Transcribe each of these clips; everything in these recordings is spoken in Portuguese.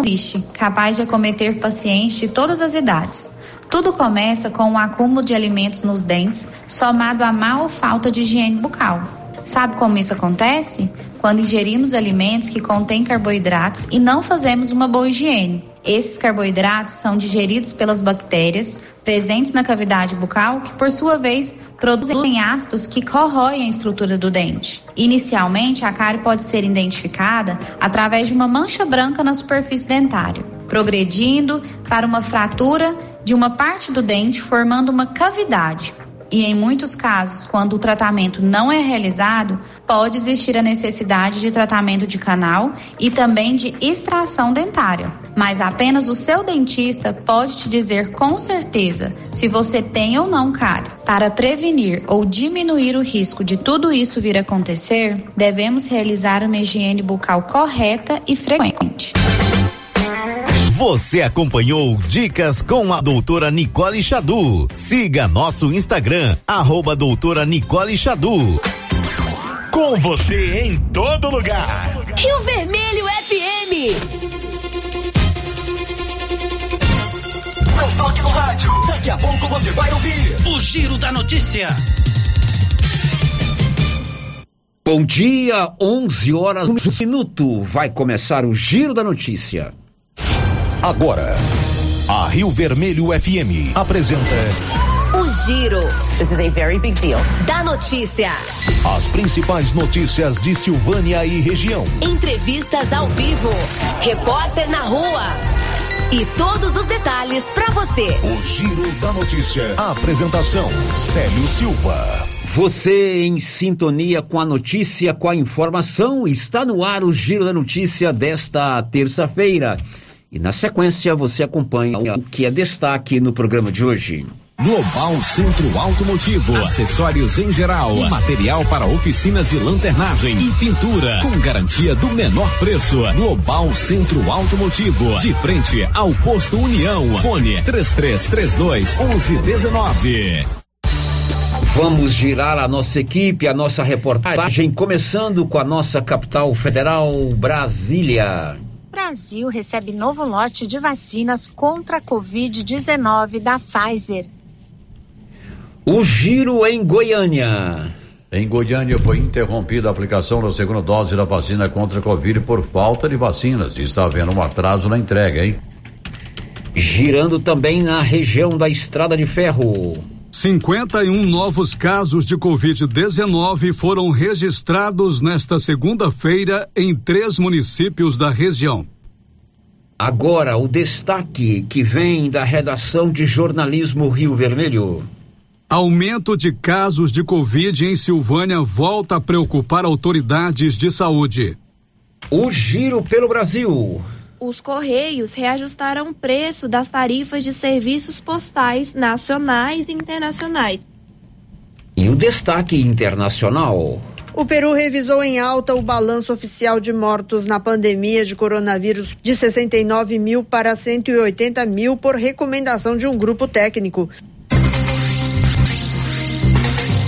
existe, capaz de acometer pacientes de todas as idades. Tudo começa com o acúmulo de alimentos nos dentes, somado a má ou falta de higiene bucal. Sabe como isso acontece? Quando ingerimos alimentos que contêm carboidratos e não fazemos uma boa higiene. Esses carboidratos são digeridos pelas bactérias presentes na cavidade bucal, que por sua vez produzem ácidos que corroem a estrutura do dente. Inicialmente, a cárie pode ser identificada através de uma mancha branca na superfície dentária, progredindo para uma fratura de uma parte do dente, formando uma cavidade, e em muitos casos, quando o tratamento não é realizado, pode existir a necessidade de tratamento de canal e também de extração dentária. Mas apenas o seu dentista pode te dizer com certeza se você tem ou não cárie. Para prevenir ou diminuir o risco de tudo isso vir a acontecer, devemos realizar uma higiene bucal correta e frequente. Você acompanhou Dicas com a doutora Nicole Xadu. Siga nosso Instagram, arroba doutora Nicole Xadu. Com você em todo lugar. Rio Vermelho FM. Não toque no rádio. Daqui a pouco você vai ouvir o Giro da Notícia. Bom dia, 11 horas, um minuto. Vai começar o Giro da Notícia. Agora, a Rio Vermelho FM apresenta. O Giro. This is a very big deal. Da notícia. As principais notícias de Silvânia e região. Entrevistas ao vivo. Repórter na rua. E todos os detalhes para você. O Giro da Notícia. A apresentação: Célio Silva. Você em sintonia com a notícia, com a informação, está no ar o Giro da Notícia desta terça-feira. E na sequência você acompanha o que é destaque no programa de hoje. Global Centro Automotivo, acessórios em geral, material para oficinas de lanternagem e pintura, com garantia do menor preço. Global Centro Automotivo, de frente ao posto União. Fone 3332 1119. Vamos girar a nossa equipe, a nossa reportagem, começando com a nossa capital federal, Brasília. Brasil recebe novo lote de vacinas contra a Covid-19 da Pfizer. O giro em Goiânia. Em Goiânia foi interrompida a aplicação da segunda dose da vacina contra a Covid por falta de vacinas. Está havendo um atraso na entrega, hein? Girando também na região da Estrada de Ferro. 51 novos casos de Covid-19 foram registrados nesta segunda-feira em três municípios da região. Agora, o destaque que vem da redação de jornalismo Rio Vermelho. Aumento de casos de Covid em Silvânia volta a preocupar autoridades de saúde. O giro pelo Brasil os Correios reajustaram o preço das tarifas de serviços postais nacionais e internacionais. E o destaque internacional. O Peru revisou em alta o balanço oficial de mortos na pandemia de coronavírus de 69 mil para 180 mil por recomendação de um grupo técnico.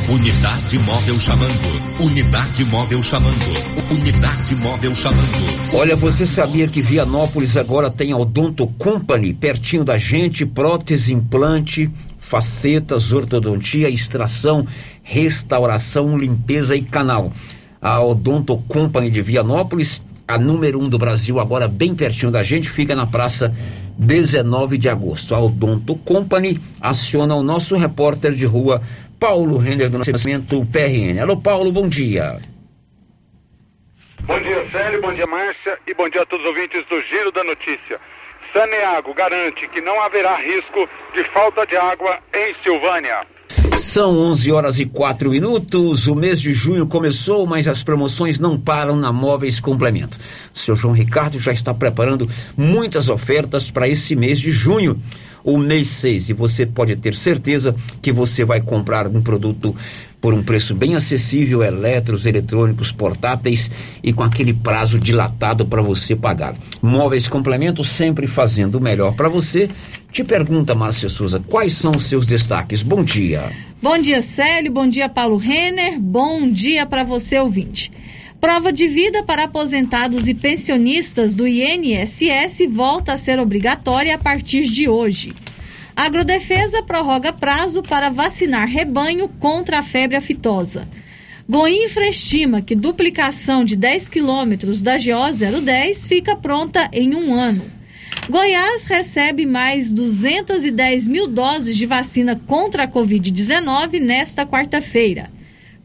Unidade móvel chamando. Unidade móvel chamando. Unidade móvel chamando. Olha, você sabia que Vianópolis agora tem a Odonto Company pertinho da gente, prótese, implante, facetas, ortodontia, extração, restauração, limpeza e canal. A Odonto Company de Vianópolis, a número um do Brasil, agora bem pertinho da gente, fica na praça 19 de agosto. A Odonto Company aciona o nosso repórter de rua Paulo Renner do Nascimento PRN. Alô, Paulo, bom dia. Bom dia, Célio, bom dia, Márcia, e bom dia a todos os ouvintes do Giro da Notícia. Saneago garante que não haverá risco de falta de água em Silvânia. São 11 horas e 4 minutos. O mês de junho começou, mas as promoções não param na Móveis Complemento. O seu João Ricardo já está preparando muitas ofertas para esse mês de junho o mês 6 e você pode ter certeza que você vai comprar um produto por um preço bem acessível, eletros, eletrônicos, portáteis e com aquele prazo dilatado para você pagar. Móveis Complemento sempre fazendo o melhor para você. Te pergunta, Márcia Souza, quais são os seus destaques? Bom dia. Bom dia, Célio. Bom dia, Paulo Renner. Bom dia para você, ouvinte. Prova de vida para aposentados e pensionistas do INSS volta a ser obrigatória a partir de hoje. Agrodefesa prorroga prazo para vacinar rebanho contra a febre aftosa. Goinfra estima que duplicação de 10 quilômetros da GO 010 fica pronta em um ano. Goiás recebe mais 210 mil doses de vacina contra a Covid-19 nesta quarta-feira.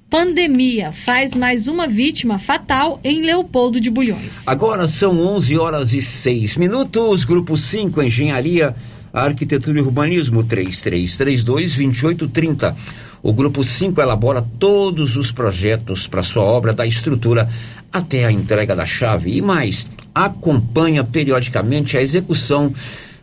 Pandemia faz mais uma vítima fatal em Leopoldo de Bulhões. Agora são 11 horas e 6 minutos. Grupo 5, Engenharia, Arquitetura e Urbanismo, 3332-2830. O Grupo 5 elabora todos os projetos para sua obra, da estrutura até a entrega da chave. E mais, acompanha periodicamente a execução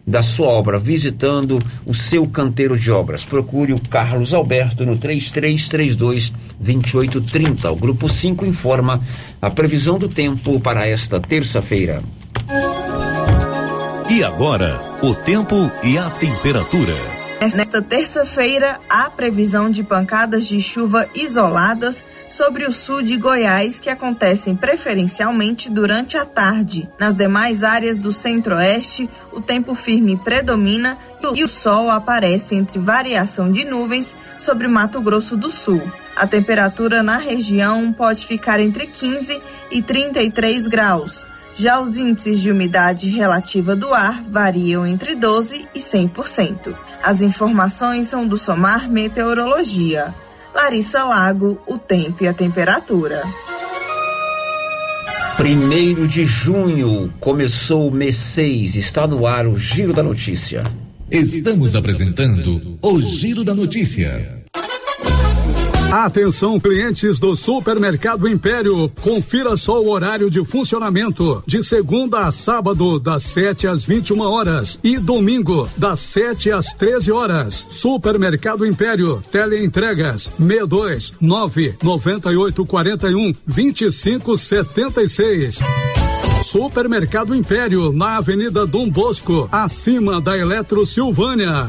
da sua obra, visitando o seu canteiro de obras. Procure o Carlos Alberto no 3332 2830. O grupo 5 informa a previsão do tempo para esta terça-feira. E agora, o tempo e a temperatura. Nesta terça-feira, há previsão de pancadas de chuva isoladas sobre o sul de Goiás que acontecem preferencialmente durante a tarde. Nas demais áreas do centro-oeste, o tempo firme predomina e o sol aparece entre variação de nuvens sobre Mato Grosso do Sul. A temperatura na região pode ficar entre 15 e 33 graus. Já os índices de umidade relativa do ar variam entre 12 e 100%. As informações são do Somar Meteorologia. Larissa Lago, o tempo e a temperatura. Primeiro de junho, começou o mês 6, está no ar o Giro da Notícia. Estamos apresentando o Giro da Notícia. Atenção, clientes do Supermercado Império. Confira só o horário de funcionamento. De segunda a sábado, das 7 às 21 horas. E domingo, das 7 às 13 horas. Supermercado Império. Teleentregas 62 9 98 41 25 76. Supermercado Império, na Avenida Dom Bosco, acima da Eletro Silvânia.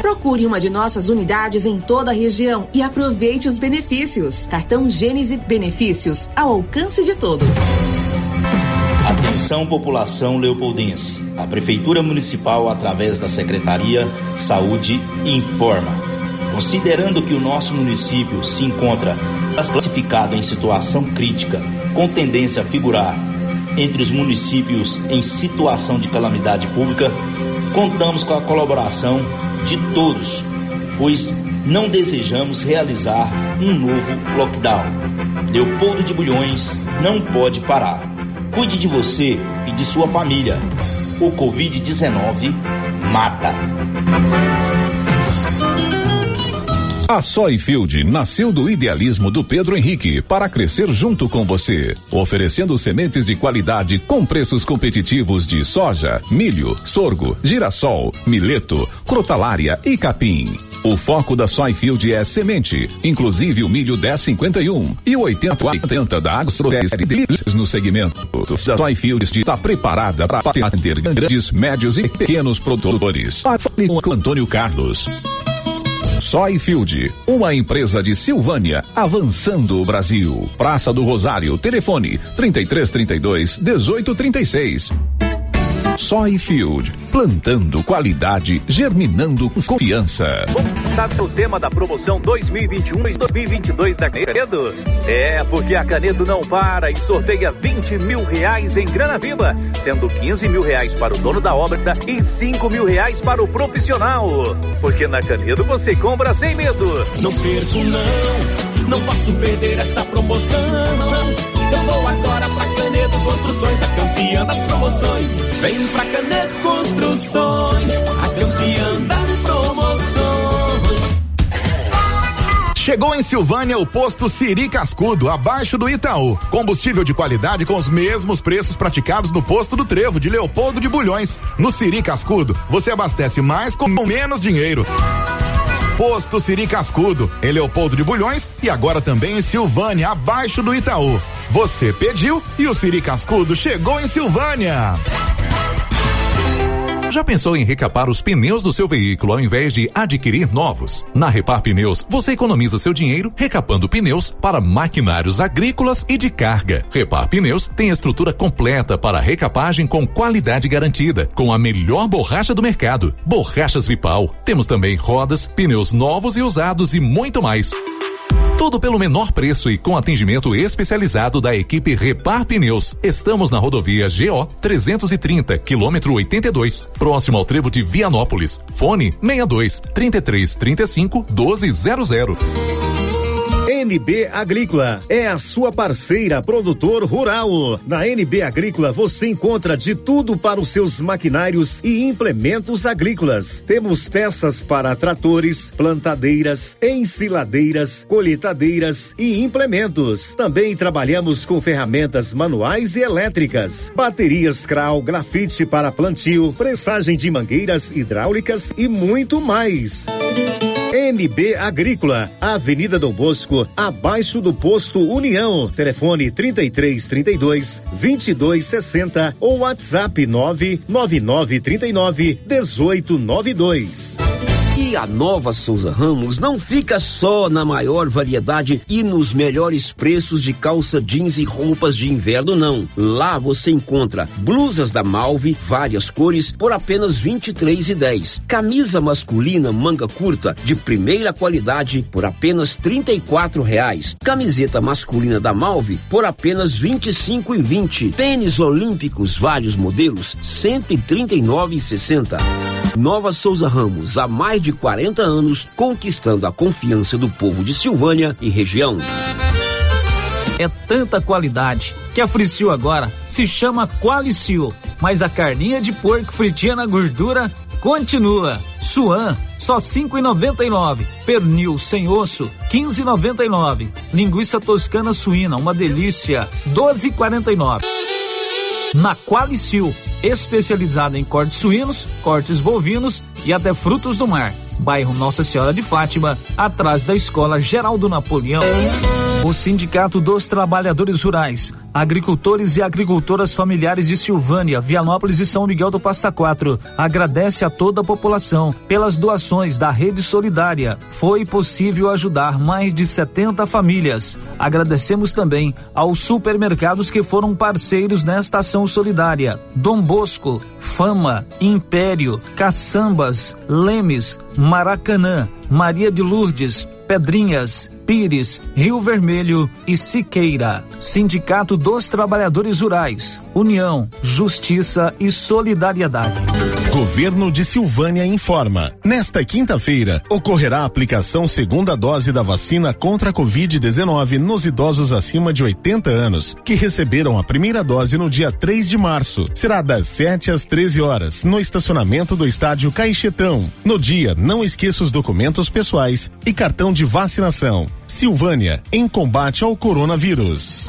Procure uma de nossas unidades em toda a região e aproveite os benefícios. Cartão Gênese Benefícios ao alcance de todos. Atenção população leopoldense. A Prefeitura Municipal, através da Secretaria Saúde, informa. Considerando que o nosso município se encontra classificado em situação crítica, com tendência a figurar entre os municípios em situação de calamidade pública, contamos com a colaboração de todos, pois não desejamos realizar um novo lockdown. Leopoldo de Bulhões não pode parar. Cuide de você e de sua família. O Covid-19 mata. A Soyfield nasceu do idealismo do Pedro Henrique para crescer junto com você, oferecendo sementes de qualidade com preços competitivos de soja, milho, sorgo, girassol, mileto, crotalária e capim. O foco da Soyfield é semente, inclusive o milho 1051 e o 8080 da Agro no segmento. A Soyfield está preparada para atender grandes, médios e pequenos produtores. Fale com Antônio Carlos. Soyfield, uma empresa de Silvânia, avançando o Brasil. Praça do Rosário, telefone 3332 1836. Soyfield, plantando qualidade, germinando confiança. Sabe o tema da promoção 2021 e 2022 da Canedo? É, porque a Canedo não para e sorteia 20 mil reais em grana viva, sendo 15 mil reais para o dono da obra e 5 mil reais para o profissional. Porque na Canedo você compra sem medo. Não perco não, não posso perder essa promoção. Eu vou agora pra Canedo Construções, a campeã das promoções. Vem pra Canedo Construções, a campeã das promoções. Chegou em Silvânia o posto Siri Cascudo, abaixo do Itaú. Combustível de qualidade com os mesmos preços praticados no posto do Trevo de Leopoldo de Bulhões. No Siri Cascudo, você abastece mais com menos dinheiro. Posto Siri Cascudo, em Leopoldo de Bulhões e agora também em Silvânia, abaixo do Itaú. Você pediu e o Siri Cascudo chegou em Silvânia. Já pensou em recapar os pneus do seu veículo ao invés de adquirir novos? Na Repar Pneus, você economiza seu dinheiro recapando pneus para maquinários agrícolas e de carga. Repar Pneus tem estrutura completa para recapagem com qualidade garantida, com a melhor borracha do mercado, borrachas Vipal. Temos também rodas, pneus novos e usados e muito mais. Tudo pelo menor preço e com atendimento especializado da equipe Repar Pneus. Estamos na rodovia GO 330, quilômetro 82, próximo ao trevo de Vianópolis. Fone 62 33 35 1200. NB Agrícola é a sua parceira produtor rural. Na NB Agrícola você encontra de tudo para os seus maquinários e implementos agrícolas. Temos peças para tratores, plantadeiras, ensiladeiras, colheitadeiras e implementos. Também trabalhamos com ferramentas manuais e elétricas, baterias Kral, grafite para plantio, pressagem de mangueiras hidráulicas e muito mais. NB Agrícola, Avenida Dom Bosco, abaixo do posto União. Telefone 33 32 22 60 ou WhatsApp 999 39 18 92. E a nova Souza Ramos não fica só na maior variedade e nos melhores preços de calça jeans e roupas de inverno, não. Lá você encontra blusas da Malve, várias cores, por apenas R$ 23,10. Camisa masculina manga curta de primeira qualidade por apenas 34 reais. Camiseta masculina da Malve por apenas R$ 25,20. Tênis olímpicos vários modelos R$ 139,60. Nova Souza Ramos, há mais de 40 anos, conquistando a confiança do povo de Silvânia e região. É tanta qualidade que a Fricil agora se chama Qualicil, mas a carninha de porco fritinha na gordura continua. Suan, só 5,99. Pernil sem osso, 15,99. Linguiça toscana suína, uma delícia, 12,49. Na Qualicil, especializada em cortes suínos, cortes bovinos e até frutos do mar. Bairro Nossa Senhora de Fátima, atrás da Escola Geraldo Napoleão. O Sindicato dos Trabalhadores Rurais, Agricultores e Agricultoras Familiares de Silvânia, Vianópolis e São Miguel do Passa Quatro agradece a toda a população pelas doações da Rede Solidária. Foi possível ajudar mais de 70 famílias. Agradecemos também aos supermercados que foram parceiros nesta ação solidária: Dom Bosco, Fama, Império, Caçambas, Lemes, Maracanã, Maria de Lourdes, Pedrinhas, Pires, Rio Vermelho e Siqueira. Sindicato dos Trabalhadores Rurais. União, Justiça e Solidariedade. Governo de Silvânia informa. Nesta quinta-feira, ocorrerá a aplicação segunda dose da vacina contra a Covid-19 nos idosos acima de 80 anos, que receberam a primeira dose no dia 3 de março. Será das 7 às 13 horas, no estacionamento do estádio Caixetão. No dia, não esqueça os documentos pessoais e cartão de vacinação. Silvânia, em combate ao coronavírus.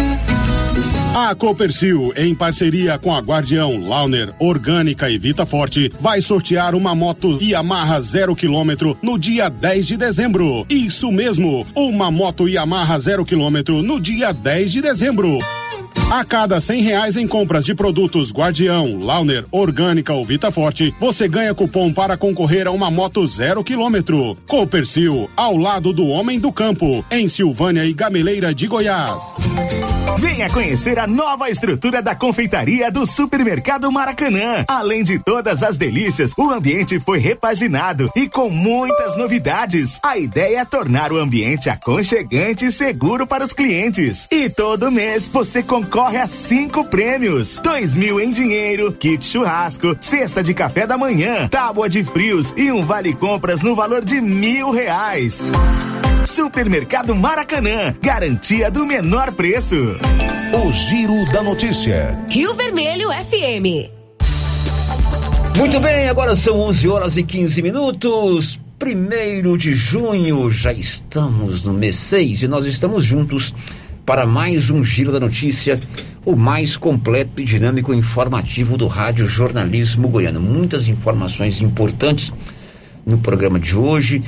A Copercil, em parceria com a Guardião, Launer, Orgânica e Vita Forte, vai sortear uma moto Yamaha zero quilômetro no dia 10 de dezembro. Isso mesmo, uma moto Yamaha zero quilômetro no dia 10 de dezembro. A cada cem reais em compras de produtos Guardião, Launer, Orgânica ou Vita Forte, você ganha cupom para concorrer a uma moto zero quilômetro. Copercil, ao lado do homem do campo, em Silvânia e Gameleira de Goiás. Venha conhecer a nova estrutura da confeitaria do Supermercado Maracanã. Além de todas as delícias, o ambiente foi repaginado e com muitas novidades. A ideia é tornar o ambiente aconchegante e seguro para os clientes. E todo mês você concorre a cinco prêmios: dois mil em dinheiro, kit churrasco, cesta de café da manhã, tábua de frios e um vale compras no valor de mil reais. Supermercado Maracanã, garantia do menor preço. O Giro da Notícia. Rio Vermelho FM. Muito bem, agora são 11 horas e 15 minutos. Primeiro de junho, já estamos no mês 6 e nós estamos juntos para mais um Giro da Notícia, o mais completo e dinâmico informativo do Rádio Jornalismo Goiano. Muitas informações importantes no programa de hoje.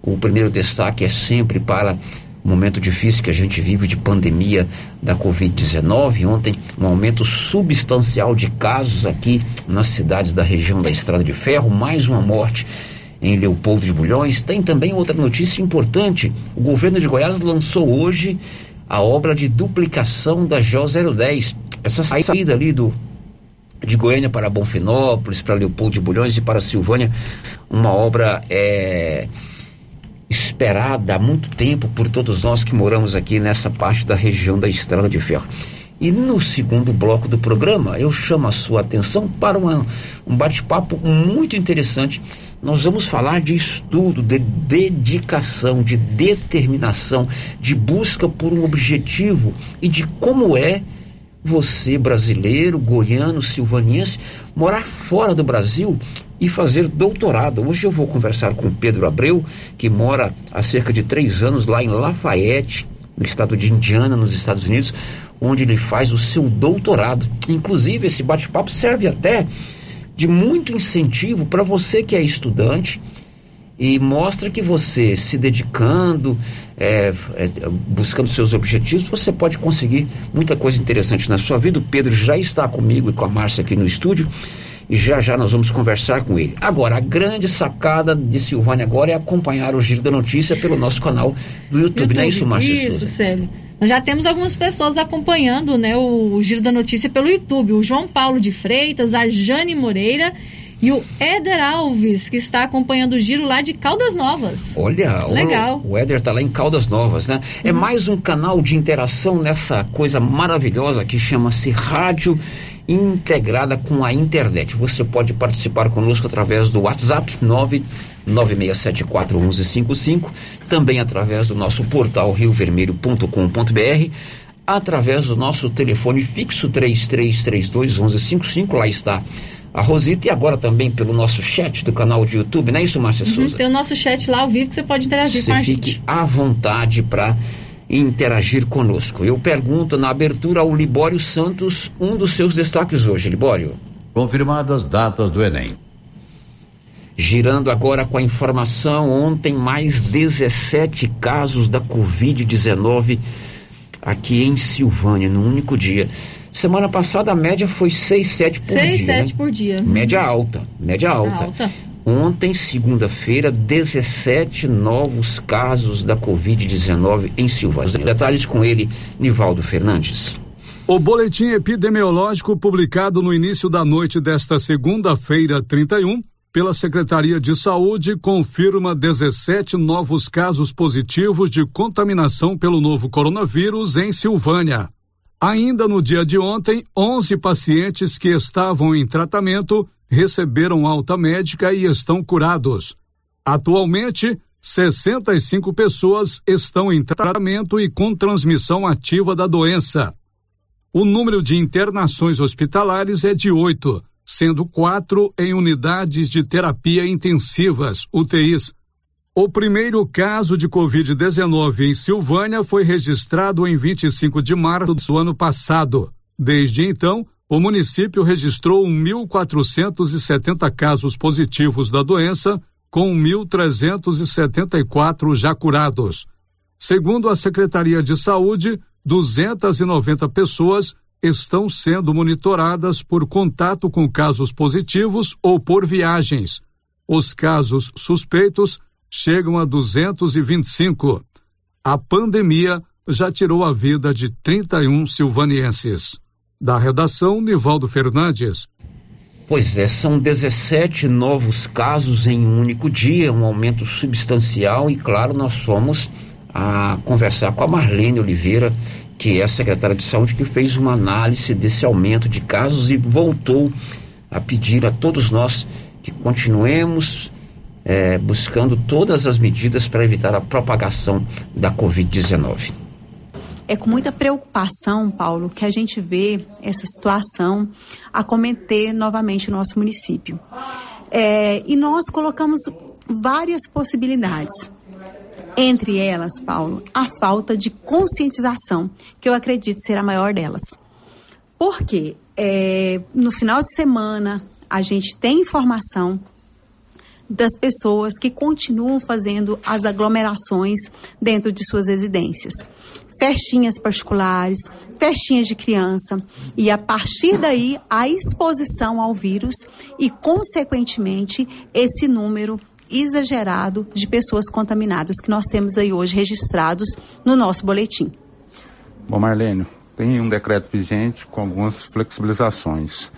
O primeiro destaque é sempre para o momento difícil que a gente vive de pandemia da Covid-19. Ontem, um aumento substancial de casos aqui nas cidades da região da Estrada de Ferro, mais uma morte em Leopoldo de Bulhões. Tem também outra notícia importante: o governo de Goiás lançou hoje a obra de duplicação da GO 010. Essa saída ali do de Goiânia para Bonfinópolis, para Leopoldo de Bulhões e para Silvânia, uma obra é, esperada há muito tempo por todos nós que moramos aqui nessa parte da região da Estrada de Ferro. E no segundo bloco do programa, eu chamo a sua atenção para uma, um bate-papo muito interessante. Nós vamos falar de estudo, de dedicação, de determinação, de busca por um objetivo e de como é você, brasileiro, goiano, silvaniense, morar fora do Brasil e fazer doutorado. Hoje eu vou conversar com Pedro Abreu, que mora há cerca de três anos lá em Lafayette, no estado de Indiana, nos Estados Unidos, onde ele faz o seu doutorado. Inclusive, esse bate-papo serve até de muito incentivo para você que é estudante e mostra que você se dedicando, é, é, buscando seus objetivos, você pode conseguir muita coisa interessante na sua vida. O Pedro já está comigo e com a Márcia aqui no estúdio e já já nós vamos conversar com ele. Agora, a grande sacada de Silvânia agora é acompanhar o Giro da Notícia pelo nosso canal do YouTube, YouTube. não é isso, Márcia Isso, Souza? Célio. Nós já temos algumas pessoas acompanhando né, o, o Giro da Notícia pelo YouTube. O João Paulo de Freitas, a Jane Moreira e o Éder Alves, que está acompanhando o giro lá de Caldas Novas. Olha, legal. O, o Éder está lá em Caldas Novas, né? É uhum. É mais um canal de interação nessa coisa maravilhosa que chama-se Rádio Integrada com a Internet. Você pode participar conosco através do WhatsApp 996741155, também através do nosso portal riovermelho.com.br através do nosso telefone fixo 3332 1155. Lá está a Rosita e agora também pelo nosso chat do canal de YouTube, não é isso, Márcia uhum, Souza? Tem o nosso chat lá ao vivo que você pode interagir você com a gente. Você fique à vontade para interagir conosco. Eu pergunto na abertura ao Libório Santos um dos seus destaques hoje, Libório. Confirmadas datas do Enem. Girando agora com a informação, ontem mais 17 casos da Covid-19 aqui em Silvânia, num único dia. Semana passada a média foi 6, 7 por 6, dia. 6, 7 né? por dia. Média alta, média alta. alta. Ontem, segunda-feira, 17 novos casos da Covid-19 em Silvânia. Detalhes com ele, Nivaldo Fernandes. O boletim epidemiológico publicado no início da noite desta segunda-feira, 31, pela Secretaria de Saúde, confirma 17 novos casos positivos de contaminação pelo novo coronavírus em Silvânia. Ainda no dia de ontem, 11 pacientes que estavam em tratamento receberam alta médica e estão curados. Atualmente, 65 pessoas estão em tratamento e com transmissão ativa da doença. O número de internações hospitalares é de oito, sendo quatro em unidades de terapia intensivas, UTIs, o primeiro caso de Covid-19 em Silvânia foi registrado em 25 de março do ano passado. Desde então, o município registrou 1.470 casos positivos da doença, com 1.374 já curados. Segundo a Secretaria de Saúde, 290 pessoas estão sendo monitoradas por contato com casos positivos ou por viagens. Os casos suspeitos chegam a 225. A pandemia já tirou a vida de 31 silvanienses. Da redação, Nivaldo Fernandes. Pois é, são 17 novos casos em um único dia, um aumento substancial e, claro, nós fomos a conversar com a Marlene Oliveira, que é a secretária de saúde, que fez uma análise desse aumento de casos e voltou a pedir a todos nós que continuemos é, buscando todas as medidas para evitar a propagação da Covid-19. É com muita preocupação, Paulo, que a gente vê essa situação acometer novamente o nosso município. É, e nós colocamos várias possibilidades. Entre elas, Paulo, a falta de conscientização, que eu acredito ser a maior delas. Porque é, no final de semana a gente tem informação das pessoas que continuam fazendo as aglomerações dentro de suas residências. Festinhas particulares, festinhas de criança, e a partir daí a exposição ao vírus e, consequentemente, esse número exagerado de pessoas contaminadas que nós temos aí hoje registrados no nosso boletim. Bom, Marlene, tem um decreto vigente com algumas flexibilizações.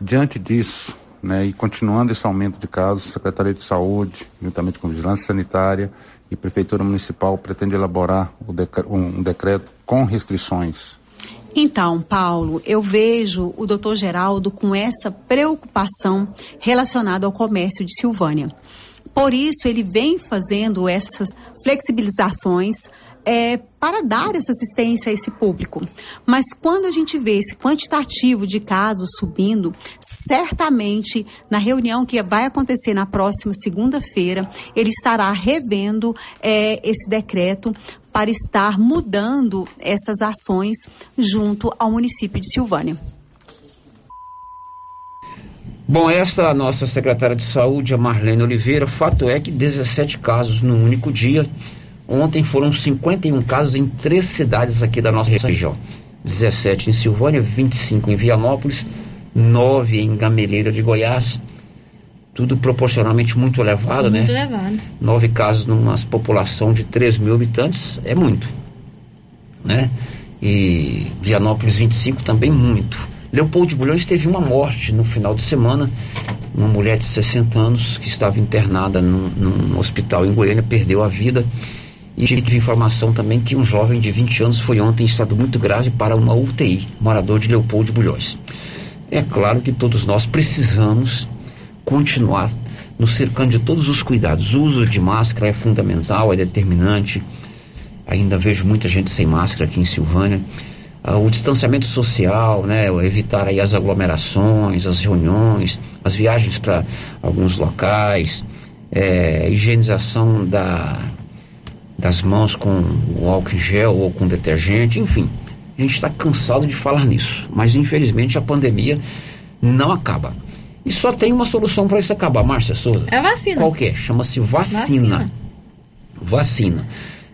Diante disso, né, e continuando esse aumento de casos, Secretaria de Saúde, juntamente com Vigilância Sanitária e Prefeitura Municipal, pretende elaborar um decreto com restrições. Então, Paulo, eu vejo o doutor Geraldo com essa preocupação relacionada ao comércio de Silvânia. Por isso, ele vem fazendo essas flexibilizações é, para dar essa assistência a esse público. Mas quando a gente vê esse quantitativo de casos subindo, certamente na reunião que vai acontecer na próxima segunda-feira, ele estará revendo é, esse decreto para estar mudando essas ações junto ao município de Silvânia. Bom, essa é a nossa secretária de saúde, a Marlene Oliveira. Fato é que 17 casos no único dia Ontem foram 51 casos em três cidades aqui da nossa região: 17 em Silvânia, 25 em Vianópolis, 9 em Gameleira de Goiás. Tudo proporcionalmente muito elevado, muito né? Muito elevado. Nove casos numa população de 3 mil habitantes é muito, né? E Vianópolis 25 também muito. Leopoldo de Bulhões teve uma morte no final de semana. Uma mulher de 60 anos que estava internada num, num hospital em Goiânia perdeu a vida. E tive informação também que um jovem de 20 anos foi ontem em estado muito grave para uma UTI, morador de Leopoldo de Bulhões. É claro que todos nós precisamos continuar nos cercando de todos os cuidados. O uso de máscara é fundamental, é determinante. Ainda vejo muita gente sem máscara aqui em Silvânia. Ah, o distanciamento social, né, evitar aí as aglomerações, as reuniões, as viagens para alguns locais, é, higienização da, das mãos com o álcool em gel ou com detergente, enfim. A gente está cansado de falar nisso, mas infelizmente a pandemia não acaba. E só tem uma solução para isso acabar, Márcia Souza. É vacina. Qual que é? Chama-se vacina. vacina. Vacina.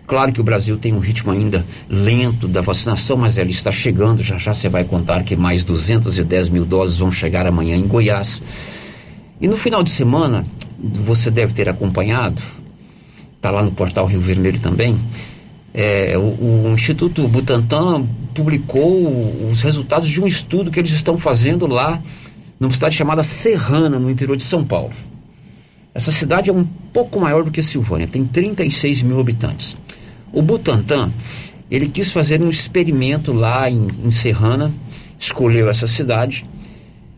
Claro que o Brasil tem um ritmo ainda lento da vacinação, mas ela está chegando. Já já você vai contar que mais 210 mil doses vão chegar amanhã em Goiás. E no final de semana, você deve ter acompanhado, está lá no portal Rio Vermelho também. É, o, o, Instituto Butantan publicou os resultados de um estudo que eles estão fazendo lá numa cidade chamada Serrana, no interior de São Paulo. Essa cidade é um pouco maior do que Silvânia, tem 36 mil habitantes. O Butantan, ele quis fazer um experimento lá em, em Serrana, escolheu essa cidade,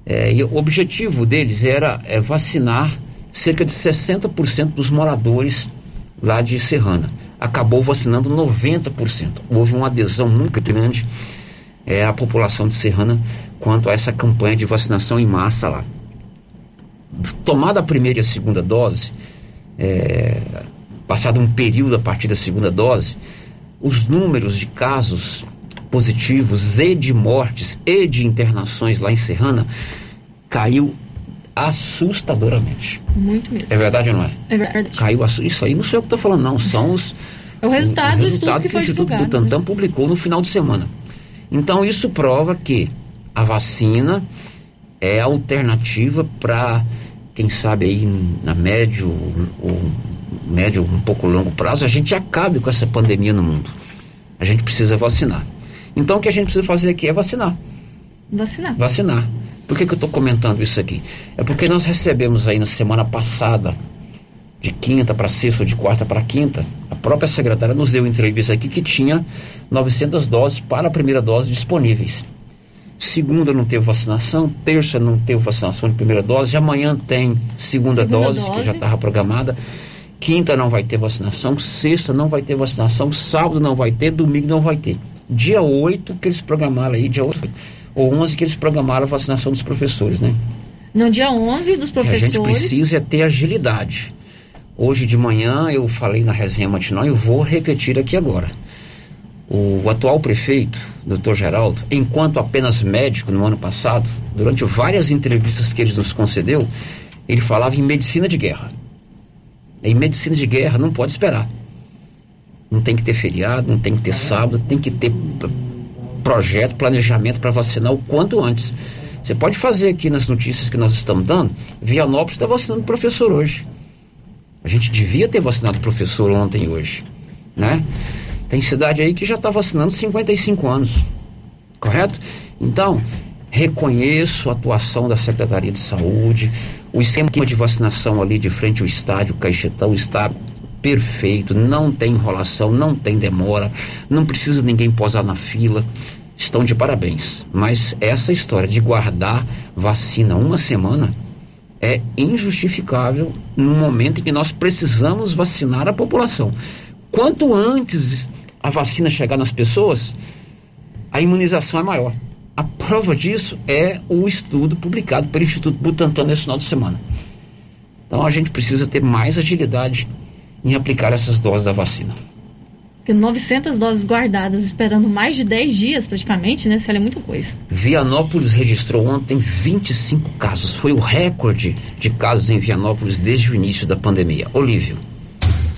é, e o objetivo deles era é, vacinar cerca de 60% dos moradores lá de Serrana. Acabou vacinando 90%. Houve uma adesão muito grande é, à população de Serrana quanto a essa campanha de vacinação em massa lá. Tomada a primeira e a segunda dose, é, passado um período a partir da segunda dose, os números de casos positivos e de mortes e de internações lá em Serrana caiu assustadoramente. Muito mesmo. É verdade ou não é? É verdade. Caiu isso aí, não sei o que estou falando, não. São os. É o resultado, o, o resultado que, que, o Instituto divulgado, Butantan né? publicou no final de semana. Então isso prova que a vacina é alternativa para quem sabe aí na médio ou médio um pouco longo prazo a gente acabe com essa pandemia no mundo. A gente precisa vacinar. Então o que a gente precisa fazer aqui é vacinar. Vacinar. Vacinar. Por que, que eu estou comentando isso aqui? É porque nós recebemos aí na semana passada, de quinta para sexta ou de quarta para quinta, a própria secretária nos deu entrevista aqui que tinha 900 doses para a primeira dose disponíveis. Segunda não teve vacinação, terça não teve vacinação de primeira dose, amanhã tem segunda, segunda dose, dose, que já estava programada. Quinta não vai ter vacinação, sexta não vai ter vacinação, sábado não vai ter, domingo não vai ter. Dia 8 que eles programaram aí, dia 8 ou 11 que eles programaram a vacinação dos professores, né? No dia 11 dos professores. a gente precisa é ter agilidade. Hoje de manhã eu falei na resenha matinal e eu vou repetir aqui agora. O atual prefeito, Dr. Geraldo, enquanto apenas médico no ano passado, durante várias entrevistas que ele nos concedeu, ele falava em medicina de guerra. Em medicina de guerra não pode esperar. Não tem que ter feriado, não tem que ter sábado, tem que ter projeto, planejamento para vacinar o quanto antes. Você pode fazer aqui nas notícias que nós estamos dando, Vianópolis está vacinando professor hoje. A gente devia ter vacinado o professor ontem e hoje, né? Tem cidade aí que já está vacinando 55 anos, correto? Então, reconheço a atuação da Secretaria de Saúde, o esquema de vacinação ali de frente ao estádio Caixetão está perfeito, não tem enrolação, não tem demora, não precisa ninguém posar na fila. Estão de parabéns. Mas essa história de guardar vacina uma semana é injustificável no momento em que nós precisamos vacinar a população. Quanto antes a vacina chegar nas pessoas, a imunização é maior. A prova disso é o estudo publicado pelo Instituto Butantan nesse final de semana. Então a gente precisa ter mais agilidade em aplicar essas doses da vacina. 900 doses guardadas, esperando mais de 10 dias praticamente, né? Isso é muita coisa. Vianópolis registrou ontem 25 casos. Foi o recorde de casos em Vianópolis desde o início da pandemia. Olívio.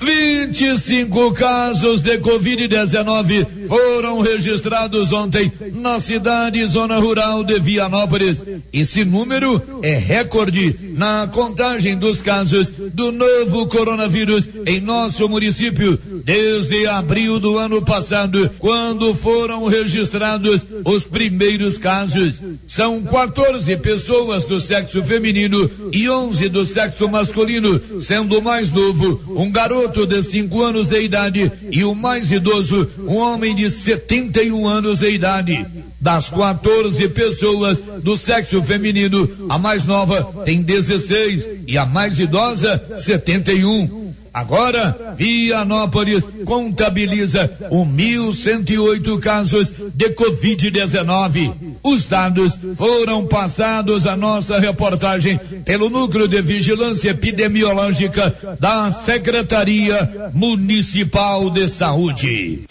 25 casos de Covid-19 foram registrados ontem na cidade e zona rural de Vianópolis. Esse número é recorde na contagem dos casos do novo coronavírus em nosso município desde abril do ano passado, quando foram registrados os primeiros casos. São 14 pessoas do sexo feminino e 11 do sexo masculino, sendo o mais novo um garoto garoto de 5 anos de idade e o mais idoso, um homem de 71 anos de idade. Das 14 pessoas do sexo feminino, a mais nova tem 16 e a mais idosa 71. Agora, Vianópolis contabiliza 1.108 casos de Covid-19. Os dados foram passados à nossa reportagem pelo Núcleo de Vigilância Epidemiológica da Secretaria Municipal de Saúde.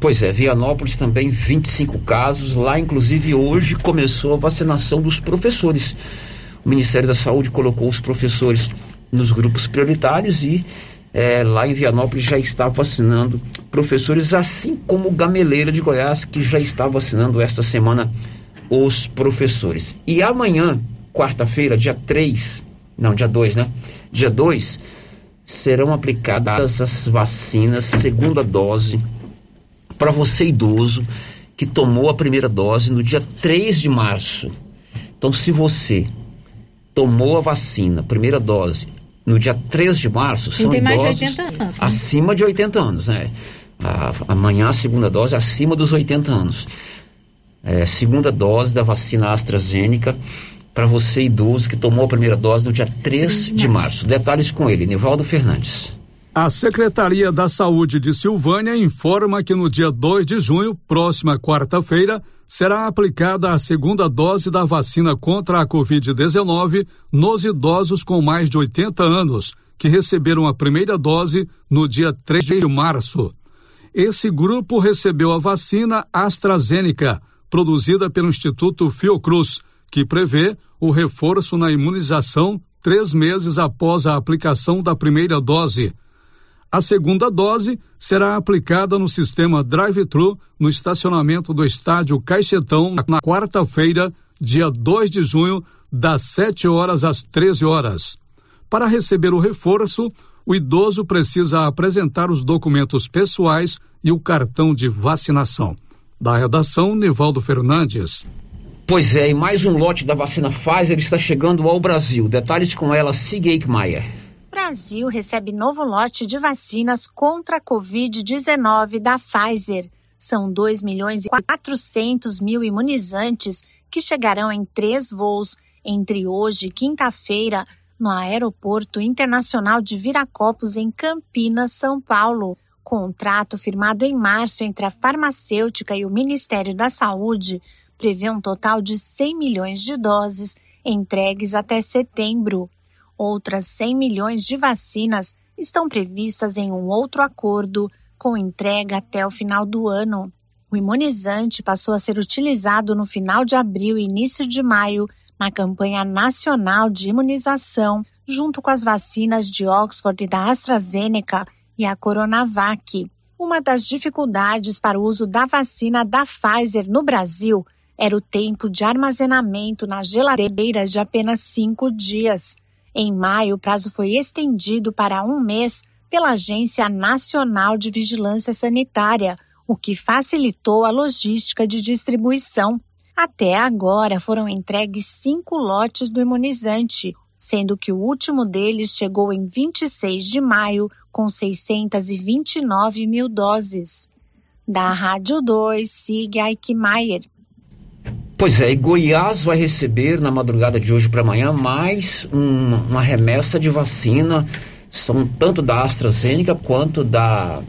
Pois é, Vianópolis também 25 casos. Lá, inclusive, hoje começou a vacinação dos professores. O Ministério da Saúde colocou os professores nos grupos prioritários e é, lá em Vianópolis já está vacinando professores, assim como Gameleira de Goiás, que já está vacinando esta semana os professores. E amanhã, quarta-feira, dia 3, não, dia 2, né? Dia 2, serão aplicadas as vacinas, segunda dose, para você idoso que tomou a primeira dose no dia 3 de março. Então, se você tomou a vacina, primeira dose, no dia 3 de março são idosos de anos, né? acima de 80 anos, né? amanhã a segunda dose acima dos 80 anos. É, segunda dose da vacina AstraZeneca para você idoso que tomou a primeira dose no dia 3 de março. Detalhes com ele, Nivaldo Fernandes. A Secretaria da Saúde de Silvânia informa que no dia 2 de junho, próxima quarta-feira, será aplicada a segunda dose da vacina contra a Covid-19 nos idosos com mais de 80 anos, que receberam a primeira dose no dia 3 de março. Esse grupo recebeu a vacina AstraZeneca, produzida pelo Instituto Fiocruz, que prevê o reforço na imunização três meses após a aplicação da primeira dose. A segunda dose será aplicada no sistema drive-thru no estacionamento do estádio Caixetão na quarta-feira, dia 2 de junho, das 7 horas às 13 horas. Para receber o reforço, o idoso precisa apresentar os documentos pessoais e o cartão de vacinação. Da redação, Nivaldo Fernandes. Pois é, e mais um lote da vacina Pfizer está chegando ao Brasil. Detalhes com ela, Sig Eichmeier. Brasil recebe novo lote de vacinas contra a Covid-19 da Pfizer. São 2 milhões e 400 mil imunizantes que chegarão em três voos entre hoje e quinta-feira no Aeroporto Internacional de Viracopos, em Campinas, São Paulo. Contrato firmado em março entre a farmacêutica e o Ministério da Saúde prevê um total de 100 milhões de doses entregues até setembro. Outras 100 milhões de vacinas estão previstas em um outro acordo, com entrega até o final do ano. O imunizante passou a ser utilizado no final de abril e início de maio na campanha nacional de imunização, junto com as vacinas de Oxford e da AstraZeneca e a Coronavac. Uma das dificuldades para o uso da vacina da Pfizer no Brasil era o tempo de armazenamento na geladeira de apenas cinco dias. Em maio, o prazo foi estendido para um mês pela Agência Nacional de Vigilância Sanitária, o que facilitou a logística de distribuição. Até agora foram entregues cinco lotes do imunizante, sendo que o último deles chegou em 26 de maio, com 629 mil doses. Da Rádio 2, siga Eichmeier. Pois é, e Goiás vai receber na madrugada de hoje para amanhã mais um, uma remessa de vacina, são tanto da AstraZeneca quanto da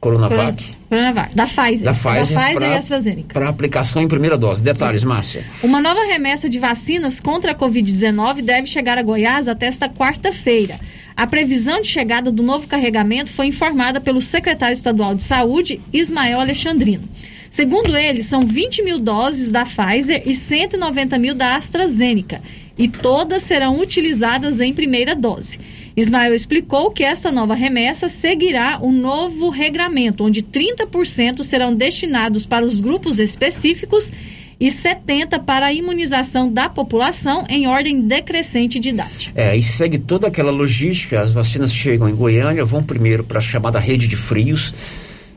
Coronavac. Coronavac, da Pfizer. Da Pfizer, da Pfizer pra, e AstraZeneca. Para aplicação em primeira dose. Detalhes, Márcia. Uma nova remessa de vacinas contra a Covid-19 deve chegar a Goiás até esta quarta-feira. A previsão de chegada do novo carregamento foi informada pelo secretário estadual de Saúde, Ismael Alexandrino. Segundo ele, são 20 mil doses da Pfizer e 190 mil da AstraZeneca, e todas serão utilizadas em primeira dose. Ismael explicou que essa nova remessa seguirá o um novo regramento, onde 30% serão destinados para os grupos específicos e 70% para a imunização da população em ordem decrescente de idade. É, e segue toda aquela logística. As vacinas chegam em Goiânia, vão primeiro para a chamada rede de frios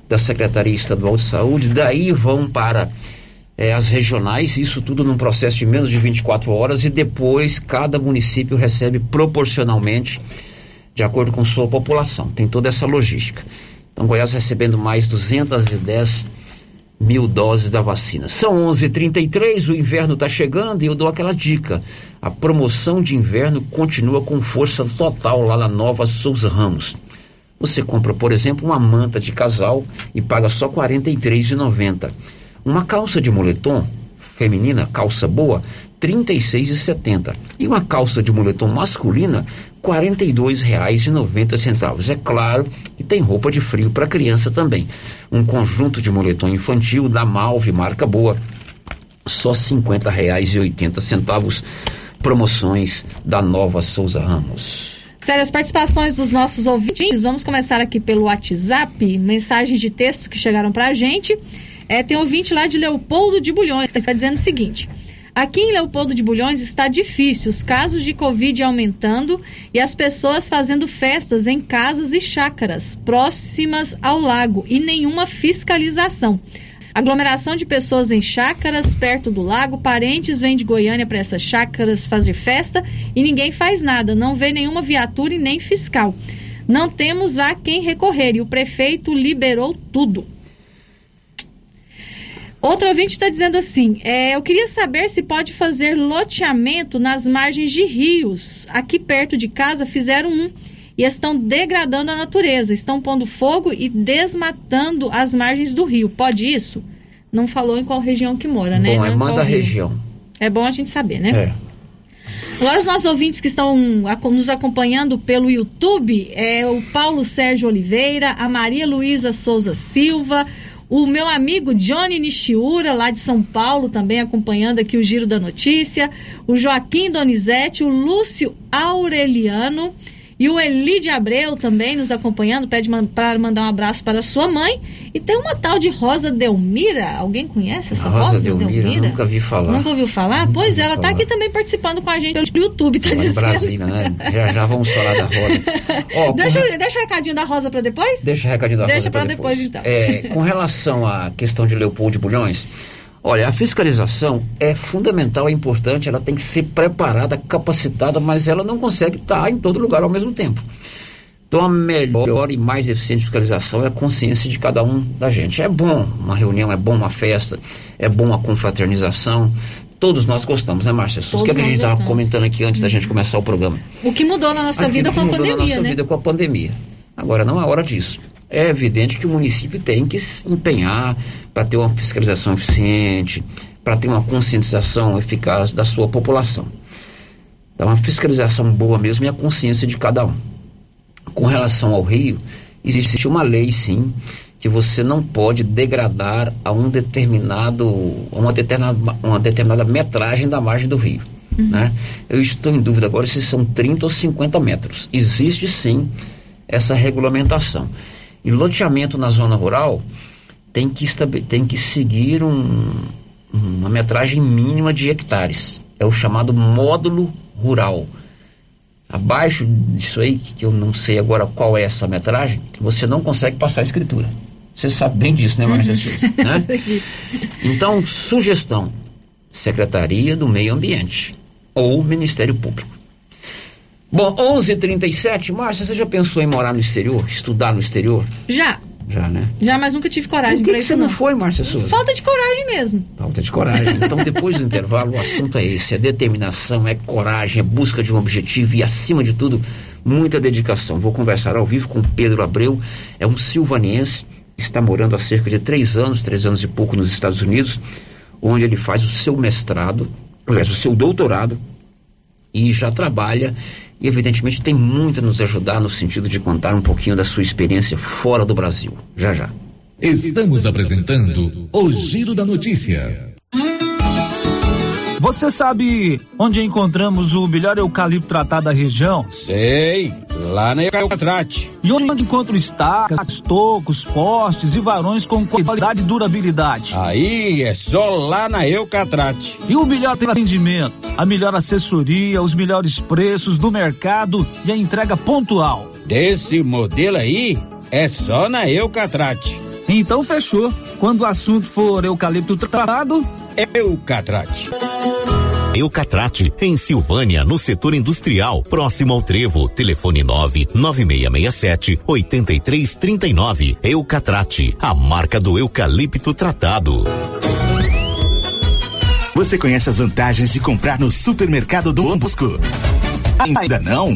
da Secretaria Estadual de Saúde, daí vão para é, as regionais, isso tudo num processo de menos de 24 horas, e depois cada município recebe proporcionalmente, de acordo com sua população. Tem toda essa logística. Então, Goiás recebendo mais 210 mil doses da vacina. São 11:33, o inverno está chegando e eu dou aquela dica. A promoção de inverno continua com força total lá na Nova Souza Ramos. Você compra, por exemplo, uma manta de casal e paga só R$ 43,90. Uma calça de moletom feminina, calça boa, R$ 36,70. E uma calça de moletom masculina, R$ 42,90. É claro que tem roupa de frio para criança também. Um conjunto de moletom infantil da Malve, marca boa, só R$ 50,80. Promoções da Nova Souza Ramos. Sério, as participações dos nossos ouvintes, vamos começar aqui pelo WhatsApp, mensagens de texto que chegaram para a gente. É, tem ouvinte lá de Leopoldo de Bulhões, que está dizendo o seguinte. Aqui em Leopoldo de Bulhões está difícil, os casos de Covid aumentando e as pessoas fazendo festas em casas e chácaras próximas ao lago e nenhuma fiscalização. Aglomeração de pessoas em chácaras perto do lago, parentes vêm de Goiânia para essas chácaras fazer festa e ninguém faz nada, não vê nenhuma viatura e nem fiscal. Não temos a quem recorrer e o prefeito liberou tudo. Outro ouvinte está dizendo assim: é, eu queria saber se pode fazer loteamento nas margens de rios. Aqui perto de casa fizeram um e estão degradando a natureza, estão pondo fogo e desmatando as margens do rio. Pode isso? Não falou em qual região que mora, né? Bom, é manda a região. É bom a gente saber, né? É. Agora, os nossos ouvintes que estão nos acompanhando pelo YouTube é o Paulo Sérgio Oliveira, a Maria Luísa Souza Silva, o meu amigo Johnny Nishiura, lá de São Paulo, também acompanhando aqui o Giro da Notícia, o Joaquim Donizete, o Lúcio Aureliano E o Eli de Abreu também nos acompanhando, pede para mandar um abraço para sua mãe. E tem uma tal de Rosa Delmira. Alguém conhece essa Rosa, Rosa, Delmira, nunca vi falar. Nunca ouviu falar? Nunca pois ouvi ela está aqui também participando com a gente pelo YouTube, tá dizendo. Brasília, né? Já já vamos falar da Rosa. Ó, com deixa, deixa o recadinho da Rosa para depois? Deixa o recadinho da Deixa Rosa pra pra depois, então. É, com relação à questão de Leopoldo de Bulhões, olha, a fiscalização é fundamental, é importante, ela tem que ser preparada, capacitada, mas ela não consegue estar em todo lugar ao mesmo tempo. Então a melhor e mais eficiente fiscalização é a consciência de cada um da gente. É bom uma reunião, é bom uma festa, é bom a confraternização. Todos nós gostamos, né, Márcia? O que, a gente estava comentando aqui antes da gente começar o programa? O que mudou na nossa Aquilo vida com a mudou pandemia, na nossa né? vida com a pandemia. Agora não é hora disso. É evidente que o município tem que se empenhar para ter uma fiscalização eficiente, para ter uma conscientização eficaz da sua população. Então, a fiscalização boa mesmo é a consciência de cada um. Com relação ao rio, existe uma lei, sim, que você não pode degradar a um determinado, a uma determinada, uma determinada metragem da margem do rio. Né? Eu estou em dúvida agora se são 30 ou 50 metros. Existe sim essa regulamentação. E loteamento na zona rural tem que, tem que seguir um- uma metragem mínima de hectares. É o chamado módulo rural. Abaixo disso aí, que eu não sei agora qual é essa metragem, você não consegue passar a escritura. Você sabe bem disso, né, Marcia Souza? né? Então, sugestão: Secretaria do Meio Ambiente ou Ministério Público. Bom, 11:37, Márcia, você já pensou em morar no exterior, estudar no exterior? Já, Já, né? já, mas nunca tive coragem Por que que isso você não foi, Márcia Souza? Falta de coragem mesmo. Falta de coragem. Então, depois do intervalo, o assunto é esse: é determinação, é coragem, é busca de um objetivo e, acima de tudo, muita dedicação. Vou conversar ao vivo com Pedro Abreu, é um silvaniense, está morando há cerca de três anos, três anos e pouco nos Estados Unidos, onde ele faz o seu mestrado, aliás, o seu doutorado, e já trabalha. E, evidentemente, tem muito a nos ajudar no sentido de contar um pouquinho da sua experiência fora do Brasil. Já já. Estamos apresentando o Giro da Notícia. Você sabe onde encontramos o melhor eucalipto tratado da região? Sei, lá na Eucatrate. E onde encontro estacas, tocos, postes e varões com qualidade e durabilidade? Aí é só lá na Eucatrate. E o melhor atendimento, a melhor assessoria, os melhores preços do mercado e a entrega pontual. Desse modelo aí, é só na Eucatrate. Então fechou. Quando o assunto for eucalipto tratado, Eucatrate. Eucatrate, em Silvânia, no setor industrial, próximo ao Trevo. Telefone 9 9667 8339. Eucatrate, a marca do eucalipto tratado. Você conhece as vantagens de comprar no supermercado Dom Bosco? Ainda não?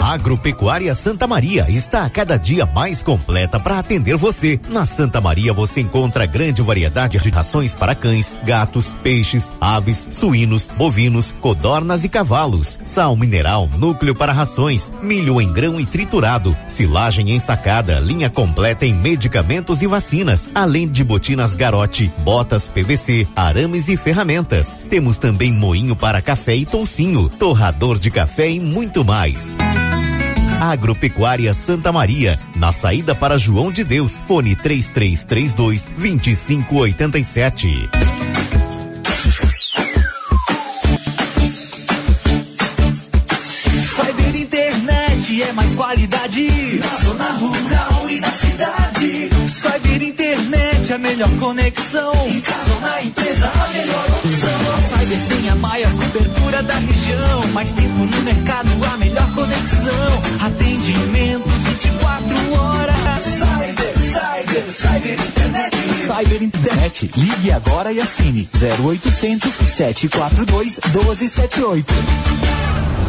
Agropecuária Santa Maria está a cada dia mais completa para atender você. Na Santa Maria você encontra grande variedade de rações para cães, gatos, peixes, aves, suínos, bovinos, codornas e cavalos. Sal mineral, núcleo para rações, milho em grão e triturado, silagem ensacada, linha completa em medicamentos e vacinas, além de botinas garote, botas PVC, arames e ferramentas. Temos também moinho para café e toucinho, torrador de café e muito mais. Agropecuária Santa Maria, na saída para João de Deus, fone 3332 2587. Cyber Internet é mais qualidade na zona rural e na cidade. Cyber Internet é a melhor conexão. Em casa ou na empresa, a melhor opção. Cyber tem a maior cobertura da região. Mais tempo no mercado, a melhor conexão. Atendimento 24 horas. Cyber, Cyber, Cyber Internet. Cyber Internet. Ligue agora e assine 0800 742 1278.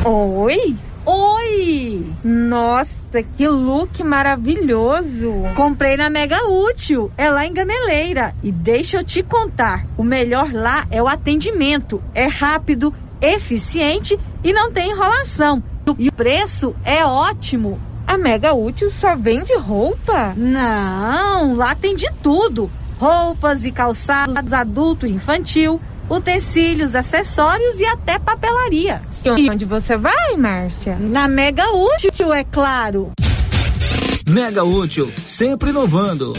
Oi, Oi! Nossa, que look maravilhoso! Comprei na Mega Útil, é lá em Gameleira. E deixa eu te contar, o melhor lá é o atendimento. É rápido, eficiente e não tem enrolação. E o preço é ótimo. A Mega Útil só vende roupa? Não, lá tem de tudo. Roupas e calçados adulto e infantil, utensílios, acessórios e até papelaria. E onde você vai, Márcia? Na Mega Útil, é claro. Mega Útil, sempre inovando.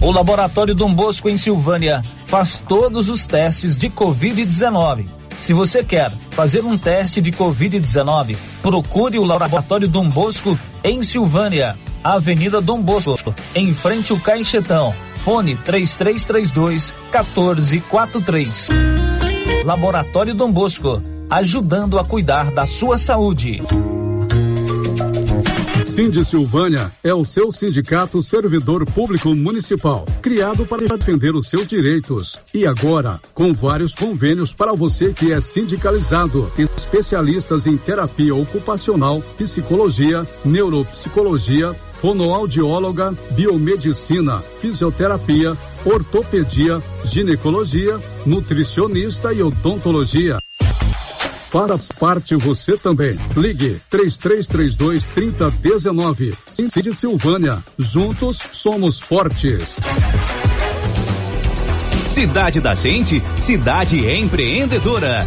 O Laboratório Dom Bosco em Silvânia faz todos os testes de Covid-19. Se você quer fazer um teste de Covid-19, procure o Laboratório Dom Bosco em Silvânia, Avenida Dom Bosco, em frente ao Caixetão. Fone 3332 1443. Laboratório Dom Bosco, ajudando a cuidar da sua saúde. Cindy Silvânia é o seu sindicato servidor público municipal, criado para defender os seus direitos. E agora, com vários convênios para você que é sindicalizado, especialistas em terapia ocupacional, psicologia, neuropsicologia, fonoaudióloga, biomedicina, fisioterapia, ortopedia, ginecologia, nutricionista e odontologia. Faça parte você também. Ligue 3332 3019. Cid Silvânia. Juntos somos fortes. Cidade da Gente, cidade empreendedora.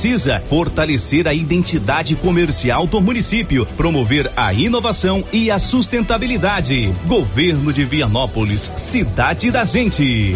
precisa fortalecer a identidade comercial do município, promover a inovação e a sustentabilidade. Governo de Vianópolis, cidade da gente.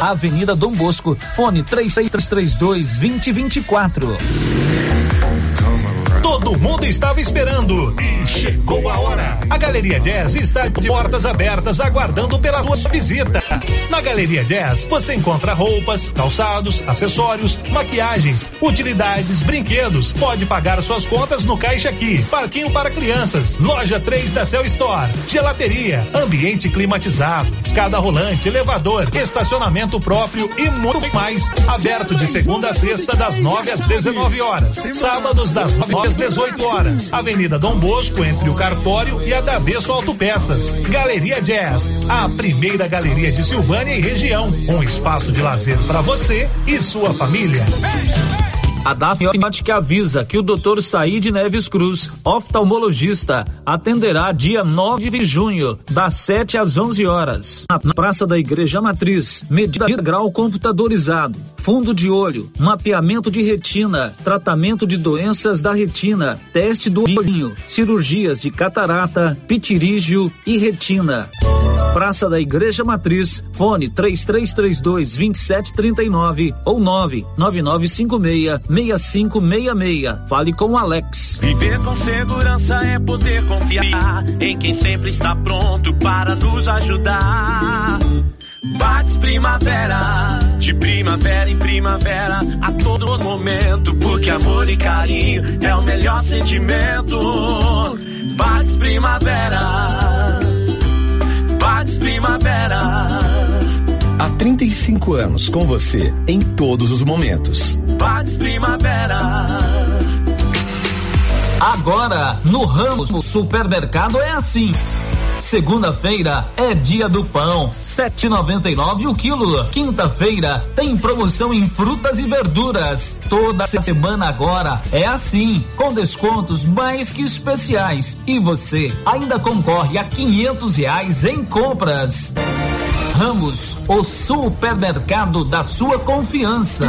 Avenida Dom Bosco, fone 3332 2024. Todo mundo estava esperando e chegou a hora. A Galeria Jazz está de portas abertas aguardando pela sua visita. Na Galeria Jazz você encontra roupas, calçados, acessórios, maquiagens, utilidades, brinquedos. Pode pagar suas contas no caixa aqui. Parquinho para crianças, loja 3 da Cell Store, gelateria, ambiente climatizado, escada rolante, elevador, estacionamento próprio e muito mais. Aberto de segunda a sexta das 9 às 19 horas. Sábados das 9 às 18 horas. Avenida Dom Bosco, entre o Cartório e a Davesso Autopeças. Galeria Jazz, a primeira galeria de Silvânia e região. Um espaço de lazer para você e sua família. A Dafniótica avisa que o Dr. Said Neves Cruz, oftalmologista, atenderá dia 9 de junho, das 7 às 11 horas, na Praça da Igreja Matriz. Medida de grau computadorizado, fundo de olho, mapeamento de retina, tratamento de doenças da retina, teste do olhinho, cirurgias de catarata, pitirígio e retina. Praça da Igreja Matriz, fone 3332 2739 ou 99956 6566. Fale com Alex. Viver com segurança é poder confiar em quem sempre está pronto para nos ajudar. Bates Primavera, de primavera em primavera, a todo momento, porque amor e carinho é o melhor sentimento. Bates Primavera, Bates Primavera. Há 35 anos com você em todos os momentos. Bates Primavera. Agora, no Ramos Supermercado é assim. Segunda-feira é dia do pão, 7,99 o quilo. Quinta-feira tem promoção em frutas e verduras. Toda semana agora é assim, com descontos mais que especiais. E você ainda concorre a quinhentos reais em compras. Ramos, o supermercado da sua confiança.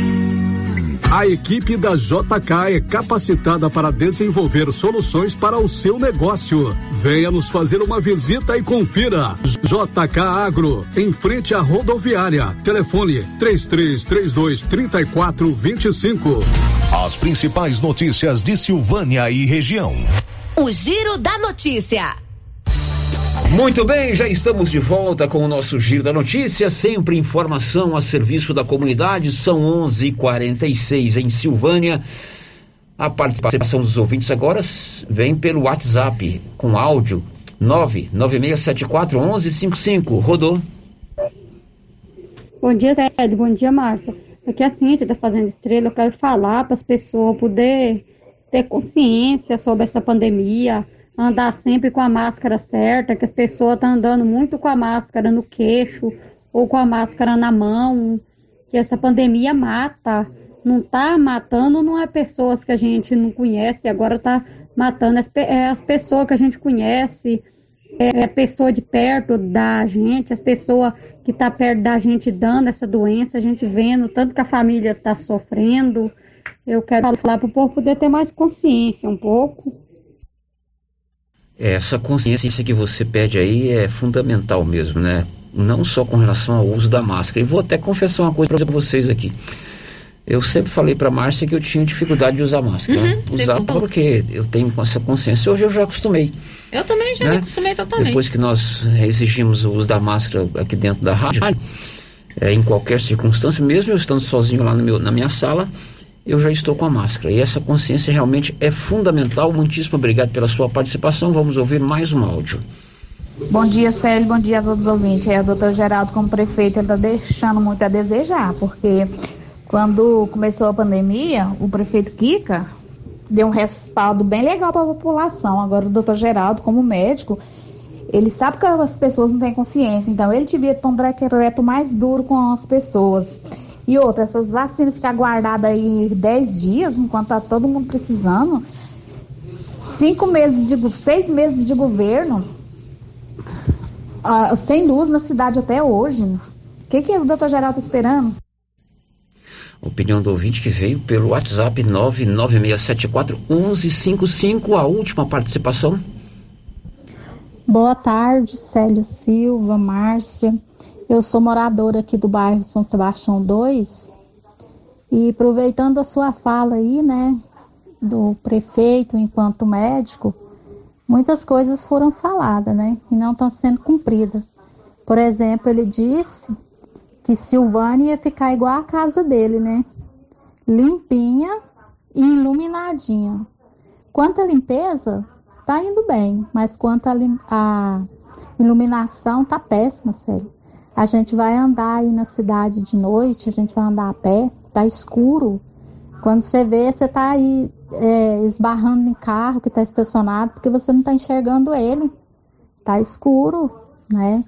A equipe da JK é capacitada para desenvolver soluções para o seu negócio. Venha nos fazer uma visita e confira. JK Agro, em frente à rodoviária. Telefone 3332 3425. As principais notícias de Silvânia e região. O Giro da Notícia. Muito bem, já estamos de volta com o nosso Giro da Notícia, sempre informação a serviço da comunidade, são 11:46 em Silvânia. A participação dos ouvintes agora vem pelo WhatsApp com áudio 996741155. Rodou. Bom dia, Sérgio. Bom dia, Márcia. Aqui é a Cintia da Fazenda Estrela. Eu quero falar para as pessoas poder ter consciência sobre essa pandemia, andar sempre com a máscara certa, que as pessoas estão andando muito com a máscara no queixo ou com a máscara na mão, que essa pandemia mata. Não está matando, não é pessoas que a gente não conhece, agora está matando as, é as pessoas que a gente conhece, é a pessoa de perto da gente, as pessoas que está perto da gente dando essa doença, a gente vendo tanto que a família está sofrendo. Eu quero falar para o povo poder ter mais consciência um pouco. Essa consciência que você pede aí é fundamental mesmo, né? Não só com relação ao uso da máscara. E vou até confessar uma coisa para vocês aqui. Eu sempre falei para Márcia que eu tinha dificuldade de usar máscara. Uhum, Usava porque eu tenho essa consciência. Hoje eu já acostumei. Eu também já né? me acostumei totalmente. Depois que nós exigimos o uso da máscara aqui dentro da rádio, é, em qualquer circunstância, mesmo eu estando sozinho lá meu, na minha sala, eu já estou com a máscara. E essa consciência realmente é fundamental. Muitíssimo obrigado pela sua participação. Vamos ouvir mais um áudio. Bom dia, Célio. Bom dia a todos os ouvintes. É, o doutor Geraldo, como prefeito, está deixando muito a desejar, porque quando começou a pandemia, o prefeito Kika deu um respaldo bem legal para a população. Agora, o doutor Geraldo, como médico, ele sabe que as pessoas não têm consciência, então ele devia ter um decreto mais duro com as pessoas. E outra, essas vacinas ficar guardadas aí 10 dias, enquanto tá todo mundo precisando. Cinco meses de seis meses de governo, uh, sem luz na cidade até hoje. O que, que o doutor Geraldo está esperando? Opinião do ouvinte que veio pelo WhatsApp 996741155, a última participação. Boa tarde, Célio Silva, Márcia. Eu sou moradora aqui do bairro São Sebastião 2 e aproveitando a sua fala aí, né, do prefeito enquanto médico, muitas coisas foram faladas, né, e não estão sendo cumpridas. Por exemplo, ele disse que Silvânia ia ficar igual a casa dele, né, limpinha e iluminadinha. Quanto à limpeza, tá indo bem, mas quanto à iluminação, tá péssima, sério. A gente vai andar aí na cidade de noite, a gente vai andar a pé, tá escuro. Quando você vê, você tá aí é, esbarrando em carro que está estacionado porque você não está enxergando ele. Tá escuro, né?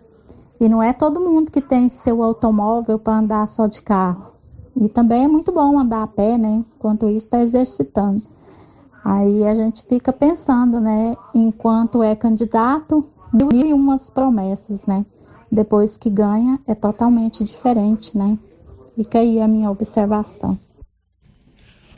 E não é todo mundo que tem seu automóvel para andar só de carro. E também é muito bom andar a pé, né? Enquanto isso está exercitando. Aí a gente fica pensando, né? Enquanto é candidato, mil e umas promessas, né? Depois que ganha é totalmente diferente, né? Fica aí a minha observação.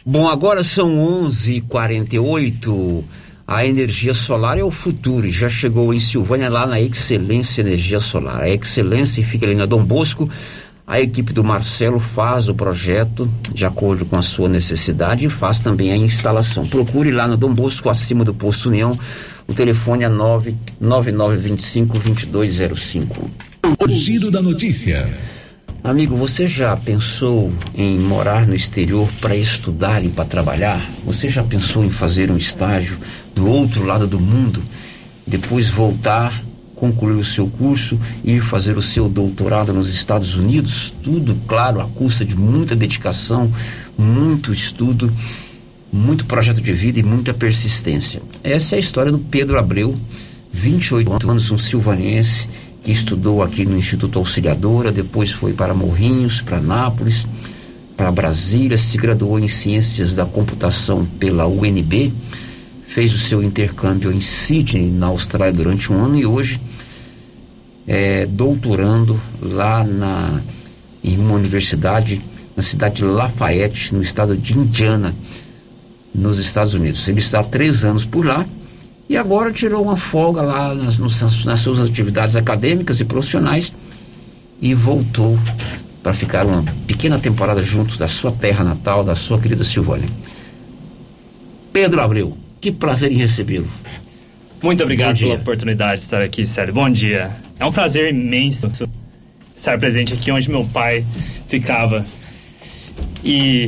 Bom, agora são 11:48. A energia solar é o futuro. Já chegou em Silvânia lá na Excelência Energia Solar. A Excelência fica ali na Dom Bosco. A equipe do Marcelo faz o projeto de acordo com a sua necessidade e faz também a instalação. Procure lá no Dom Bosco, acima do posto União. O telefone é 99925 2205. O giro da notícia. Amigo, você já pensou em morar no exterior para estudar e para trabalhar? Você já pensou em fazer um estágio do outro lado do mundo, depois voltar, concluir o seu curso e ir fazer o seu doutorado nos Estados Unidos? Tudo, claro, à custa de muita dedicação, muito estudo, muito projeto de vida e muita persistência. Essa é a história do Pedro Abreu, 28 anos, um silvanense que estudou aqui no Instituto Auxiliadora, depois foi para Morrinhos, para Nápoles, para Brasília, se graduou em Ciências da Computação pela UNB, fez o seu intercâmbio em Sydney, na Austrália, durante um ano e hoje é doutorando lá na, em uma universidade na cidade de Lafayette, no estado de Indiana, nos Estados Unidos. Ele está há três anos por lá e agora tirou uma folga lá nas, nas suas atividades acadêmicas e profissionais e voltou para ficar uma pequena temporada junto da sua terra natal, da sua querida Silvânia. Pedro Abreu, que prazer em recebê-lo. Muito obrigado pela oportunidade de estar aqui, Sérgio. Bom dia. É um prazer imenso estar presente aqui onde meu pai ficava. E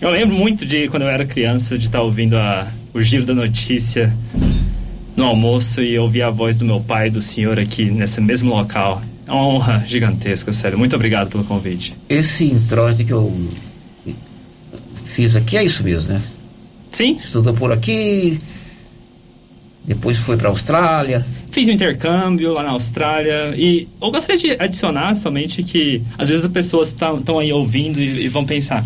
eu lembro muito de quando eu era criança, de estar ouvindo a, o giro da notícia no almoço e ouvir a voz do meu pai e do senhor aqui nesse mesmo local. É uma honra gigantesca, sério. Muito obrigado pelo convite. Esse introito que eu fiz aqui é isso mesmo, né? Sim. Estudou por aqui, depois foi para a Austrália. Fiz um intercâmbio lá na Austrália e eu gostaria de adicionar somente que às vezes as pessoas estão aí ouvindo e, e, vão pensar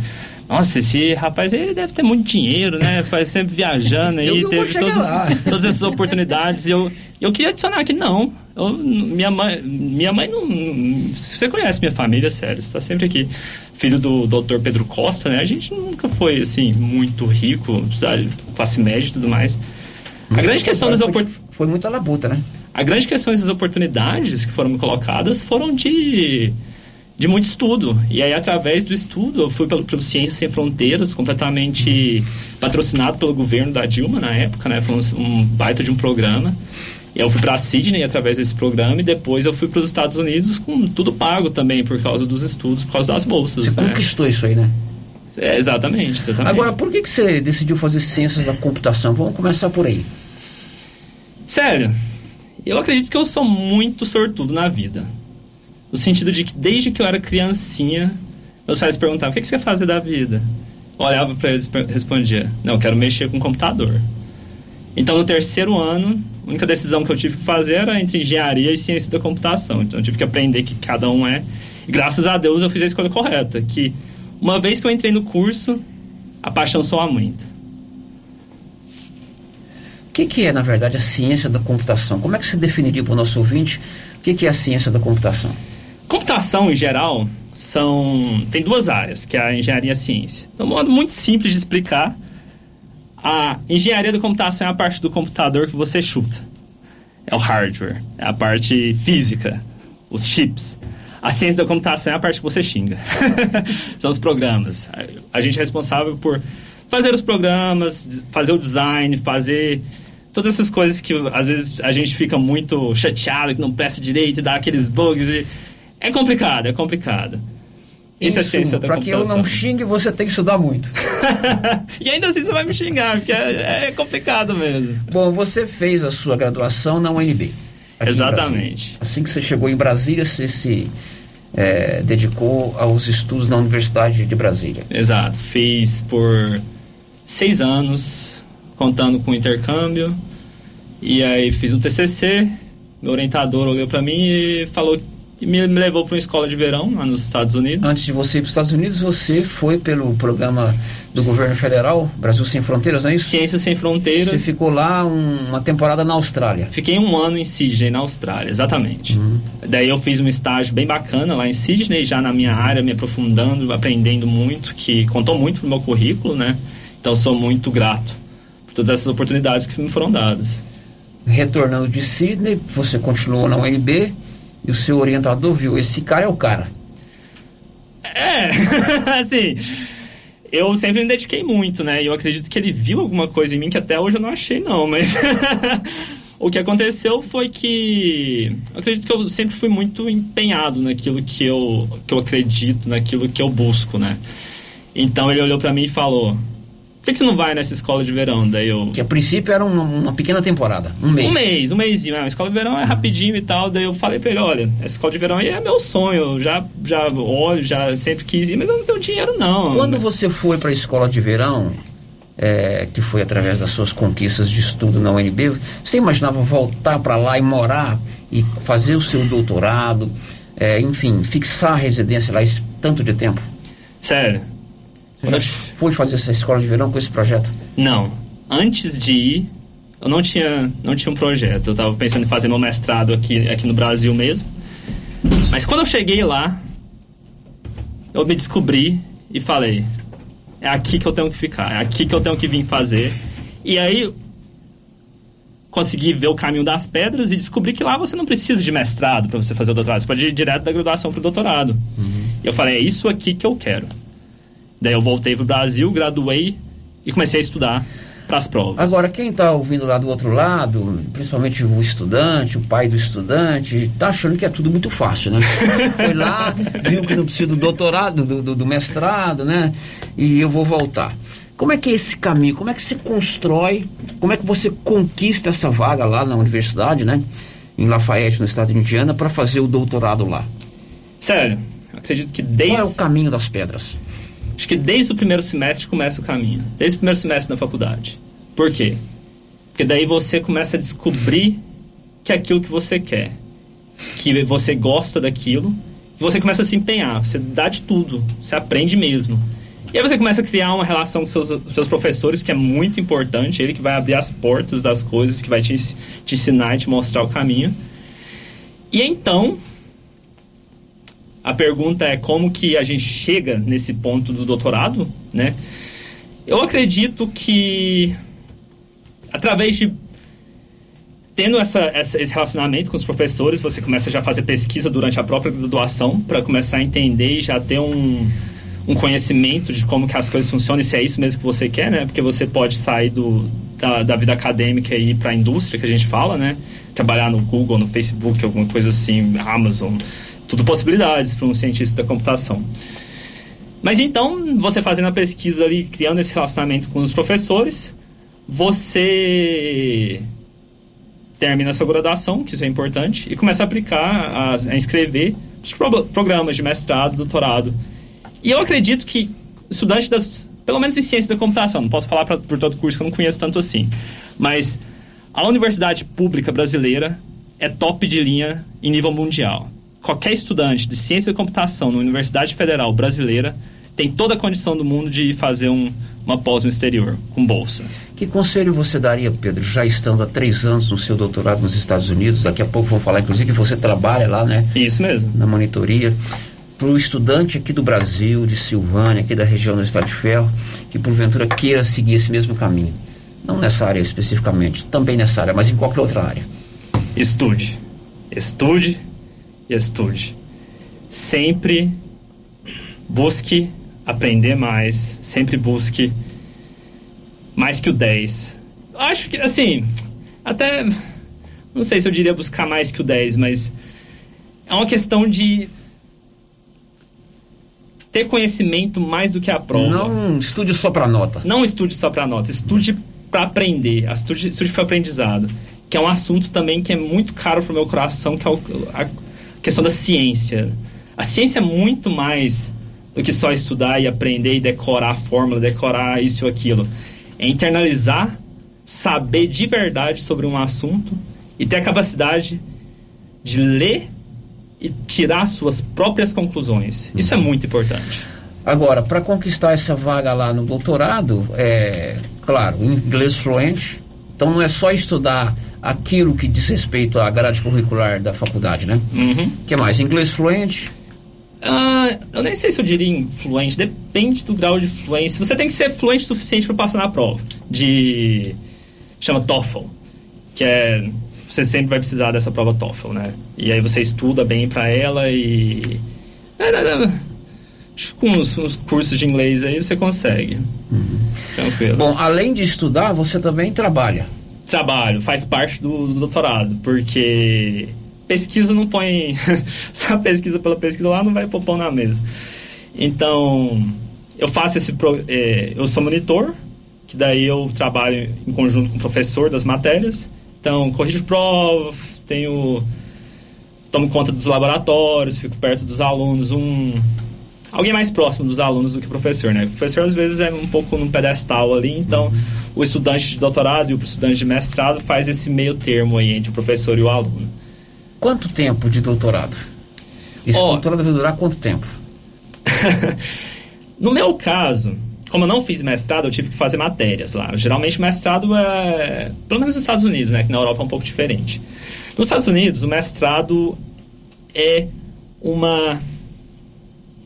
nossa, esse rapaz ele deve ter muito dinheiro, né? Faz sempre viajando aí, teve todas, todas essas oportunidades. E eu, eu queria adicionar que não. Eu, minha mãe, minha mãe não. Você conhece minha família, sério, está sempre aqui. Filho do Dr. Pedro Costa, né? A gente nunca foi assim muito rico, sabe? classe média e tudo mais. A grande questão das oportunidades. Foi muita labuta, né? A grande questão dessas oportunidades que foram colocadas foram de de muito estudo. E aí, através do estudo, eu fui pelo, pelo Ciências Sem Fronteiras, completamente patrocinado pelo governo da Dilma na época, né? Foi um, um baita de um programa. E eu fui para Sydney através desse programa e depois eu fui para os Estados Unidos com tudo pago também por causa dos estudos, por causa das bolsas. Você né? conquistou isso aí, né? É, exatamente, exatamente. Agora, por que, que você decidiu fazer ciências da computação? Vamos começar por aí. Sério, eu acredito que eu sou muito sortudo na vida. No sentido de que desde que eu era criancinha, meus pais perguntavam: o que, que você quer fazer da vida? Eu olhava para eles e respondia: não, eu quero mexer com computador. Então, no terceiro ano, a única decisão que eu tive que fazer era entre engenharia e ciência da computação. Então, eu tive que aprender que cada um é. E graças a Deus eu fiz a escolha correta. Que uma vez que eu entrei no curso, a paixão só aumenta. O que, que, é, na verdade, a ciência da computação? Como é que você definiria para o nosso ouvinte o que, que, é a ciência da computação? Computação, em geral, são tem duas áreas, que é a engenharia e a ciência. De um modo muito simples de explicar, a engenharia da computação é a parte do computador que você chuta. É o hardware, é a parte física, os chips. A ciência da computação é a parte que você xinga. São os programas. A gente é responsável por fazer os programas, fazer o design, fazer todas essas coisas que às vezes a gente fica muito chateado, que não presta direito, dá aqueles bugs. E... É complicado, é complicado. Isso, é ciência da Para que eu não xingue, você tem que estudar muito. e ainda assim você vai me xingar, porque é, é, complicado mesmo. Bom, você fez a sua graduação na UNB. Exatamente. Assim que você chegou em Brasília, você se é, dedicou aos estudos na Universidade de Brasília. Exato. Fiz por seis anos, contando com intercâmbio. E aí fiz um TCC. Meu orientador olhou para mim e falou e me, me levou para uma escola de verão lá nos Estados Unidos. Antes de você ir para os Estados Unidos, você foi pelo programa do governo federal, Brasil Sem Fronteiras, não é isso? Ciências Sem Fronteiras. Você ficou lá um, uma temporada na Austrália. Fiquei um ano em Sydney, na Austrália, exatamente. Uhum. Daí eu fiz um estágio bem bacana lá em Sydney, já na minha área, me aprofundando, aprendendo muito, que contou muito pro meu currículo, né? Então sou muito grato por todas essas oportunidades que me foram dadas. Retornando de Sydney, você continuou na UNB, e o seu orientador viu, esse cara é o cara. É, assim, eu sempre me dediquei muito, né? E eu acredito que ele viu alguma coisa em mim que até hoje eu não achei, não, mas. o que aconteceu foi que eu acredito que eu sempre fui muito empenhado naquilo que eu, que eu acredito, naquilo que eu busco, né? Então ele olhou para mim e falou: que, que, você não vai nessa escola de verão? Daí eu... Que a princípio era uma, uma pequena temporada, um mês. Um mês, um mêsinho. É, a escola de verão é rapidinho e tal. Daí eu falei pra ele, olha, essa escola de verão aí é meu sonho. Eu já, já olho, já sempre quis ir, mas eu não tenho dinheiro não. Quando você foi pra escola de verão, é, que foi através das suas conquistas de estudo na UNB, você imaginava voltar para lá e morar e fazer o seu doutorado, é, enfim, fixar a residência lá esse tanto de tempo? Sério. Você já foi fazer essa escola de verão com esse projeto? Não. Antes de ir, eu não tinha, não tinha um projeto. Eu estava pensando em fazer meu mestrado aqui, aqui no Brasil mesmo. Mas quando eu cheguei lá, eu me descobri e falei: é aqui que eu tenho que ficar, é aqui que eu tenho que vir fazer. E aí consegui ver o caminho das pedras e descobri que lá você não precisa de mestrado para você fazer o doutorado, você pode ir direto da graduação para o doutorado. Uhum. E eu falei: é isso aqui que eu quero. Daí eu voltei pro Brasil, graduei e comecei a estudar para as provas. Agora, quem está ouvindo lá do outro lado, principalmente o estudante, o pai do estudante, está achando que é tudo muito fácil, né? Foi lá, viu que não precisa do doutorado, do, do, do mestrado, né? E eu vou voltar. Como é que é esse caminho? Como é que você constrói? Como é que você conquista essa vaga lá na universidade, né? Em Lafayette, no estado de Indiana, para fazer o doutorado lá? Sério, acredito que desde. Qual é o caminho das pedras? Acho que desde o primeiro semestre começa o caminho. Desde o primeiro semestre na faculdade. Por quê? Porque daí você começa a descobrir que é aquilo que você quer. Que você gosta daquilo. E você começa a se empenhar. Você dá de tudo. Você aprende mesmo. E aí você começa a criar uma relação com seus, seus professores, que é muito importante. Ele que vai abrir as portas das coisas, que vai te, te ensinar e te mostrar o caminho. E então, a pergunta é como que a gente chega nesse ponto do doutorado, né? Eu acredito que através de tendo essa, essa, esse relacionamento com os professores, você começa já a fazer pesquisa durante a própria graduação para começar a entender e já ter um, um conhecimento de como que as coisas funcionam e se é isso mesmo que você quer, né? Porque você pode sair do, da, da vida acadêmica e ir para a indústria que a gente fala, né? Trabalhar no Google, no Facebook, alguma coisa assim, Amazon tudo possibilidades para um cientista da computação. Mas então, você fazendo a pesquisa ali, criando esse relacionamento com os professores, você termina sua graduação, que isso é importante, e começa a aplicar, a, a inscrever os pro, programas de mestrado, doutorado. E eu acredito que estudante das, pelo menos em ciência da computação, não posso falar pra, por todo curso que eu não conheço tanto assim, mas a universidade pública brasileira é top de linha em nível mundial qualquer estudante de ciência da computação na Universidade Federal Brasileira tem toda a condição do mundo de fazer um, uma pós no exterior, com bolsa. Que conselho você daria, Pedro, já estando há três anos no seu doutorado nos Estados Unidos? Daqui a pouco vou falar, inclusive, que você trabalha lá, né? Isso mesmo. Na monitoria. Para o estudante aqui do Brasil, de Silvânia, aqui da região do Estado de Ferro, que porventura queira seguir esse mesmo caminho. Não nessa área especificamente, também nessa área, mas em qualquer outra área. Estude. Estude, e estude. Sempre busque aprender mais, sempre busque mais que o 10. Acho que, assim, até. Não sei se eu diria buscar mais que o 10, mas é uma questão de ter conhecimento mais do que a prova. Não estude só para nota. Não estude só para nota, estude para aprender, estude, estude para aprendizado, que é um assunto também que é muito caro para o meu coração, que é o, a, questão da ciência. A ciência é muito mais do que só estudar e aprender e decorar a fórmula, decorar isso ou aquilo. É internalizar, saber de verdade sobre um assunto e ter a capacidade de ler e tirar suas próprias conclusões. Isso é uhum. muito importante. Agora, para conquistar essa vaga lá no doutorado, é claro, inglês fluente. Então não é só estudar aquilo que diz respeito à grade curricular da faculdade, né? Uhum. que mais? Inglês fluente? Uh, eu nem sei se eu diria influente, depende do grau de fluência. Você tem que ser fluente o suficiente para passar na prova. De. chama TOEFL, que é. Você sempre vai precisar dessa prova TOEFL, né? E aí você estuda bem para ela e. Acho que com uns, uns, cursos de inglês aí você consegue. Uhum. Tranquilo. Bom, além de estudar, você também trabalha. trabalho, faz parte do, do doutorado, porque pesquisa não põe. só pesquisa pela pesquisa lá não vai pôr pão na mesa. Então, eu faço esse. pro- é, eu sou monitor, que daí eu trabalho em conjunto com o professor das matérias. Então, corrijo prova, tenho. tomo conta dos laboratórios, fico perto dos alunos, um. Alguém mais próximo dos alunos do que o professor, né? O professor às vezes é um pouco num pedestal ali, então o estudante de doutorado e o estudante de mestrado faz esse meio termo aí entre o professor e o aluno. Quanto tempo de doutorado? Esse doutorado vai durar quanto tempo? No meu caso, como eu não fiz mestrado, eu tive que fazer matérias lá. Geralmente o mestrado é. Pelo menos nos Estados Unidos, né? Que na Europa é um pouco diferente. Nos Estados Unidos, o mestrado é uma.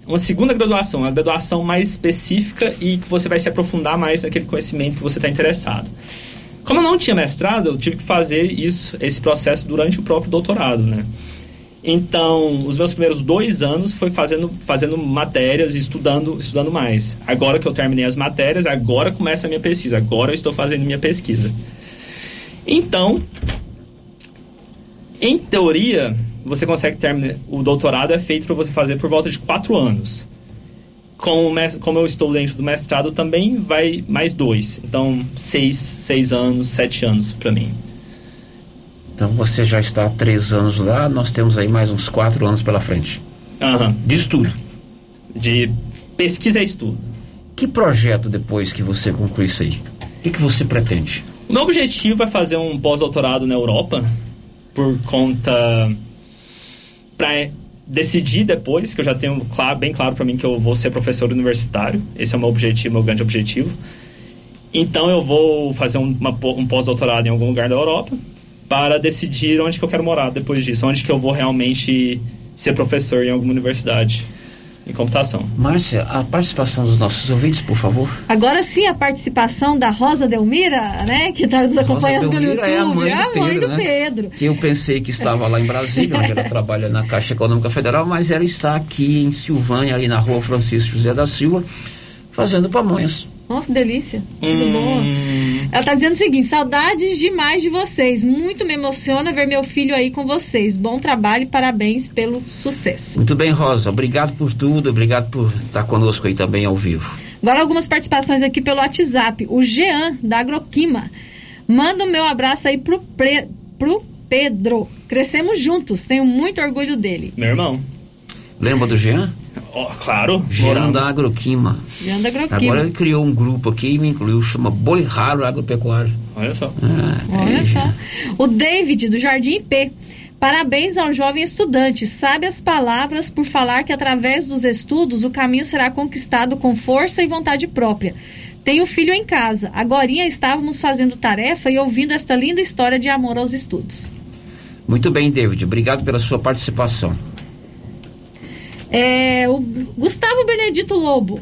Uma segunda graduação, uma graduação mais específica e que você vai se aprofundar mais naquele conhecimento que você está interessado. Como eu não tinha mestrado, eu tive que fazer isso, esse processo durante o próprio doutorado, né? Então, os meus primeiros dois anos foi fazendo, fazendo matérias e estudando, estudando mais. Agora que eu terminei as matérias, agora começa a minha pesquisa. Agora eu estou fazendo minha pesquisa. Então, em teoria, você consegue terminar. O doutorado é feito para você fazer por volta de quatro anos. Com o mes- como eu estou dentro do mestrado, também vai mais dois. Então, seis, seis anos, sete anos para mim. Então você já está há três anos lá, nós temos aí mais uns quatro anos pela frente. De estudo. De pesquisa e estudo. Que projeto depois que você concluir isso aí? O que, que você pretende? O meu objetivo é fazer um pós-doutorado na Europa, por conta. para decidir depois, que eu já tenho claro, bem claro para mim que eu vou ser professor universitário. Esse é o meu objetivo, meu grande objetivo. Então eu vou fazer um, uma um pós-doutorado em algum lugar da Europa para decidir onde que eu quero morar depois disso, onde que eu vou realmente ser professor em alguma universidade em computação. Márcia, a participação dos nossos ouvintes, por favor. Agora sim, a participação da Rosa Delmira, né? Que está nos acompanhando pelo Delmira é a YouTube. mãe do É a mãe Pedro, do né? Pedro. Que eu pensei que estava lá em Brasília, onde ela trabalha na Caixa Econômica Federal, mas ela está aqui em Silvânia, ali na rua Francisco José da Silva, fazendo pamonhas. Nossa, que delícia. Tudo Hum. bom. Ela tá dizendo o seguinte: saudades demais de vocês. Muito me emociona ver meu filho aí com vocês. Bom trabalho e parabéns pelo sucesso. Muito bem, Rosa. Obrigado por tudo, obrigado por estar conosco aí também ao vivo. Agora algumas participações aqui pelo WhatsApp. O Jean, da Agroquima. Manda o meu abraço aí pro, Pre- pro Pedro. Crescemos juntos. Tenho muito orgulho dele. Meu irmão. Lembra do Jean? Ó, claro. Da Agroquima. Jean da Agroquima. Agora ele criou um grupo aqui e me incluiu, chama Boi Raro Agropecuário. Olha só. Olha só. O David, do Jardim IP. Parabéns ao jovem estudante. Sabe as palavras por falar que através dos estudos o caminho será conquistado com força e vontade própria. Tenho filho em casa. Agorinha estávamos fazendo tarefa e ouvindo esta linda história de amor aos estudos. Muito bem, David. Obrigado pela sua participação. É, o Gustavo Benedito Lobo.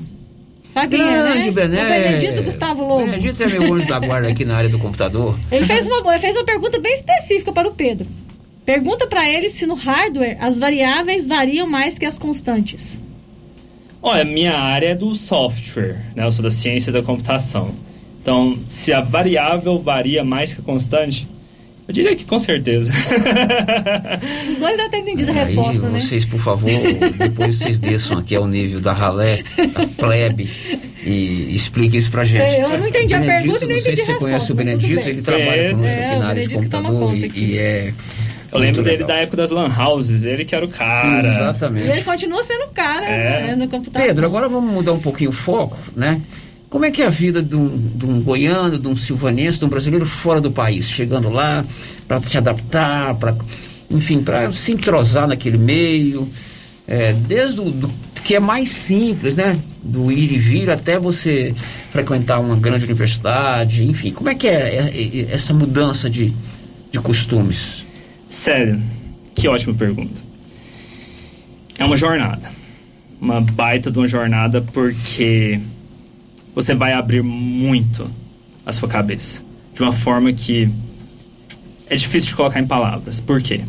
Sabe quem é, Grande né? Bené. O Benedito Gustavo Lobo. Benedito é meu anjo da guarda aqui na área do computador. Ele fez uma, ele fez uma pergunta bem específica para o Pedro. Pergunta para ele se no hardware as variáveis variam mais que as constantes. Olha, minha área é do software, né? Eu sou da ciência da computação. Então, se a variável varia mais que a constante, eu diria que com certeza. Os dois já têm entendido a resposta, Aí, né? vocês, por favor, depois vocês desçam aqui ao nível da ralé, da plebe, e expliquem isso pra gente. É, eu não entendi a Benedito, pergunta e nem Não sei entendi se você a conhece o Benedito, ele trabalha conosco É, aqui o na área de toma computador conta e, e é. Eu lembro muito dele legal. da época das lan houses, ele que era o cara. E Exatamente. ele continua sendo cara É. né, no computador. Pedro, agora vamos mudar um pouquinho o foco, né? Como é que é a vida de um, de um goiano, de um silvanense, de um brasileiro fora do país, chegando lá para se adaptar, para, enfim, para se entrosar naquele meio, é, desde o do, que é mais simples, né? Do ir e vir até você frequentar uma grande universidade, enfim, como é que é, é- é essa mudança de, de costumes? Sério, que ótima pergunta. É uma jornada. Uma baita de uma jornada porque você vai abrir muito a sua cabeça. De uma forma que é difícil de colocar em palavras. Por quê?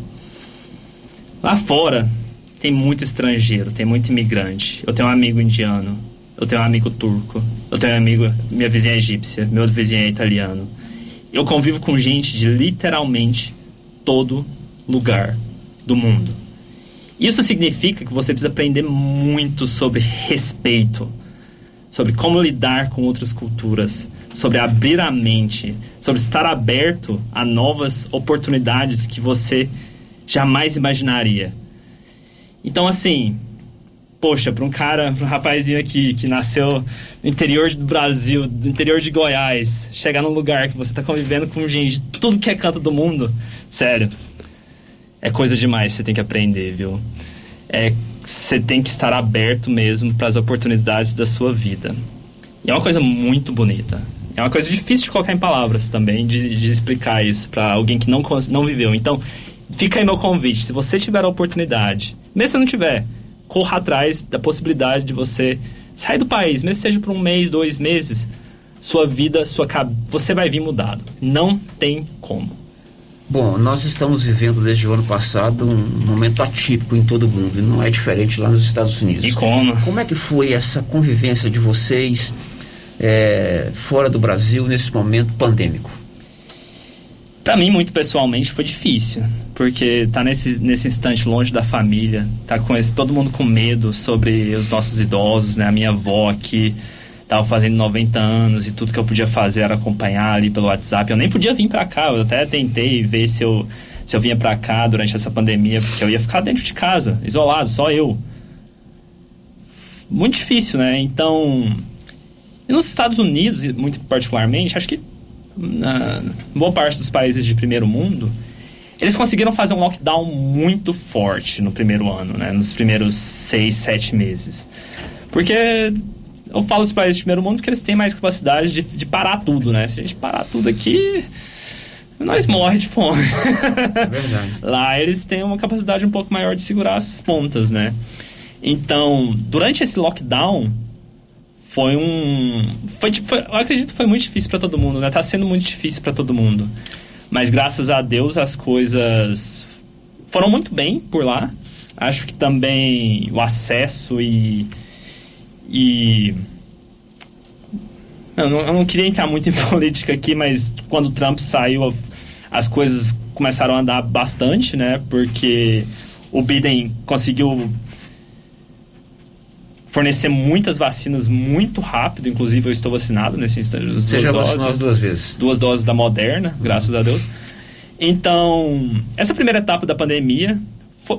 Lá fora tem muito estrangeiro, tem muito imigrante. Eu tenho um amigo indiano, eu tenho um amigo turco, eu tenho um amigo, minha vizinha é egípcia, meu vizinho é italiano. Eu convivo com gente de literalmente todo lugar do mundo. Isso significa que você precisa aprender muito sobre respeito, sobre como lidar com outras culturas, sobre abrir a mente, sobre estar aberto a novas oportunidades que você jamais imaginaria. Então, assim, poxa, para um cara, para um rapazinho aqui que nasceu no interior do Brasil, do interior de Goiás, chegar num lugar que você está convivendo com gente de tudo que é canto do mundo, sério, é coisa demais, você tem que aprender, viu? É, você tem que estar aberto mesmo para as oportunidades da sua vida. E é uma coisa muito bonita. É uma coisa difícil de colocar em palavras também, de, de explicar isso para alguém que não, não viveu. Então, fica aí meu convite. Se você tiver a oportunidade, mesmo se não tiver, corra atrás da possibilidade de você sair do país, mesmo seja por um mês, dois meses, sua vida, sua você vai vir mudado. Não tem como. Bom, nós estamos vivendo desde o ano passado um momento atípico em todo o mundo, e não é diferente lá nos Estados Unidos. E como? Como é que foi essa convivência de vocês é, fora do Brasil nesse momento pandêmico? Para mim, muito pessoalmente, foi difícil, porque tá nesse, nesse instante longe da família, tá com esse, todo mundo com medo sobre os nossos idosos, né? A minha avó aqui tava fazendo 90 anos e tudo que eu podia fazer era acompanhar ali pelo WhatsApp. Eu nem podia vir para cá, eu até tentei ver se eu, se eu vinha para cá durante essa pandemia, porque eu ia ficar dentro de casa, isolado, só eu. Muito difícil, né? Então, nos Estados Unidos, muito particularmente, acho que na boa parte dos países de primeiro mundo, eles conseguiram fazer um lockdown muito forte no primeiro ano, né? Nos primeiros seis, sete meses. Porque eu falo os países de primeiro mundo porque eles têm mais capacidade de, de parar tudo, né? Se a gente parar tudo aqui, nós morre de fome. É verdade. Lá eles têm uma capacidade um pouco maior de segurar as pontas, né? Então, durante esse lockdown, foi um. Foi, foi, eu acredito que foi muito difícil para todo mundo, né? Tá sendo muito difícil para todo mundo. Mas graças a Deus as coisas foram muito bem por lá. Acho que também o acesso e. e eu não, eu não queria entrar muito em política aqui, mas quando o Trump saiu, as coisas começaram a andar bastante, né? Porque o Biden conseguiu fornecer muitas vacinas muito rápido, inclusive eu estou vacinado nesse instante. Você já vacinou duas vezes? Duas doses da Moderna, graças a Deus. Então, essa primeira etapa da pandemia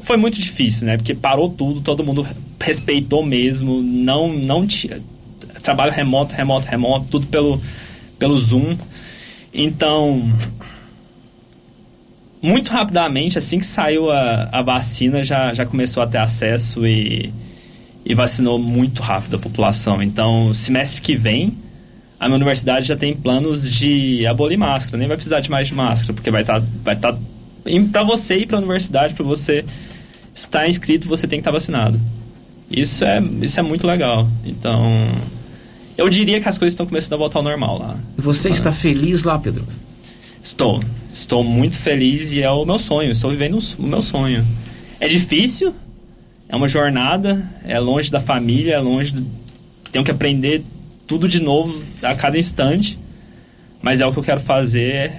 foi, muito difícil, né? Porque parou tudo, todo mundo respeitou mesmo, não, não tinha trabalho remoto, remoto, remoto, tudo pelo, pelo Zoom. Então, muito rapidamente, assim que saiu a, a vacina, já, já começou a ter acesso e e vacinou muito rápido a população. Então, semestre que vem, a minha universidade já tem planos de abolir máscara, nem vai precisar de mais de máscara, porque vai estar tá, vai tá, para você ir para a universidade, para você estar inscrito, você tem que estar tá vacinado. Isso é, isso é muito legal. Então, eu diria que as coisas estão começando a voltar ao normal lá. Você está feliz lá, Pedro? Estou. Estou muito feliz e é o meu sonho. Estou vivendo o meu sonho. É difícil, é uma jornada, é longe da família, é longe. Do... Tenho que aprender tudo de novo a cada instante, mas é o que eu quero fazer,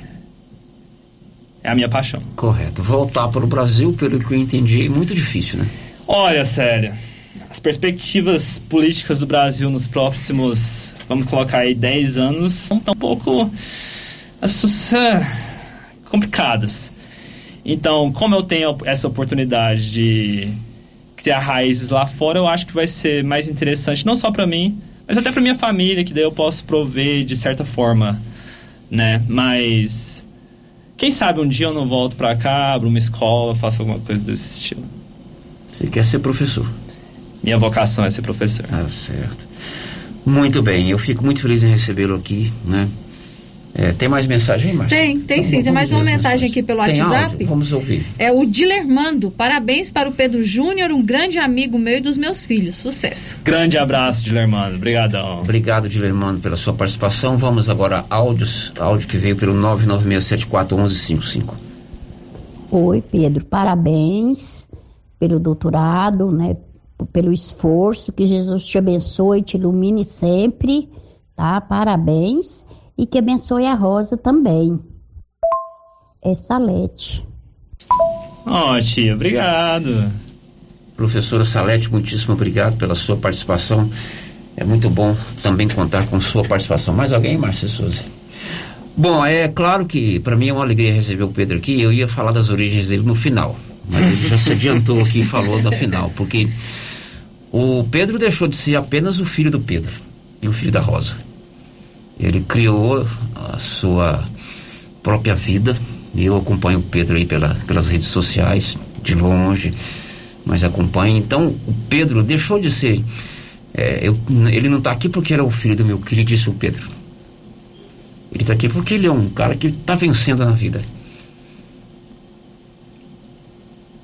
é a minha paixão. Correto. Voltar para o Brasil, pelo que eu entendi, é muito difícil, né? Olha, sério, as perspectivas políticas do Brasil nos próximos, vamos colocar aí, 10 anos, são tão um pouco complicadas. Então, como eu tenho essa oportunidade de criar raízes lá fora, eu acho que vai ser mais interessante, não só para mim, mas até para minha família, que daí eu posso prover de certa forma, né? Mas quem sabe um dia eu não volto para cá, abro uma escola, faço alguma coisa desse estilo. Você quer ser professor? Minha vocação é ser professor. Ah, certo. Muito bem, eu fico muito feliz em recebê-lo aqui, né? É, tem mais mensagem aí, Márcia? Tem, tem então, sim. Tem mais uma mensagem aqui pelo tem WhatsApp. Áudio? Vamos ouvir. É o Dilermando. Parabéns para o Pedro Júnior, um grande amigo meu e dos meus filhos. Sucesso. Grande abraço, Dilermando. Obrigadão. Obrigado, Dilermando, pela sua participação. Vamos agora a áudios. Áudio que veio pelo 996741155. Oi, Pedro. Parabéns pelo doutorado, né? Pelo esforço. Que Jesus te abençoe e te ilumine sempre, tá? Parabéns. E que abençoe a Rosa também. É Salete. Ó, tia, obrigado. Professora Salete, muitíssimo obrigado pela sua participação. É muito bom também contar com sua participação. Mais alguém, Márcia Souza? Bom, é claro que para mim é uma alegria receber o Pedro aqui. Eu ia falar das origens dele no final, mas ele já se adiantou aqui e falou no final, porque o Pedro deixou de ser apenas o filho do Pedro e o filho da Rosa. Ele criou a sua própria vida. Eu acompanho o Pedro aí pela, pelas redes sociais, de longe, mas acompanho. Então, o Pedro deixou de ser. É, eu, ele não está aqui porque era o filho do meu queridíssimo Pedro. Ele está aqui porque ele é um cara que está vencendo na vida.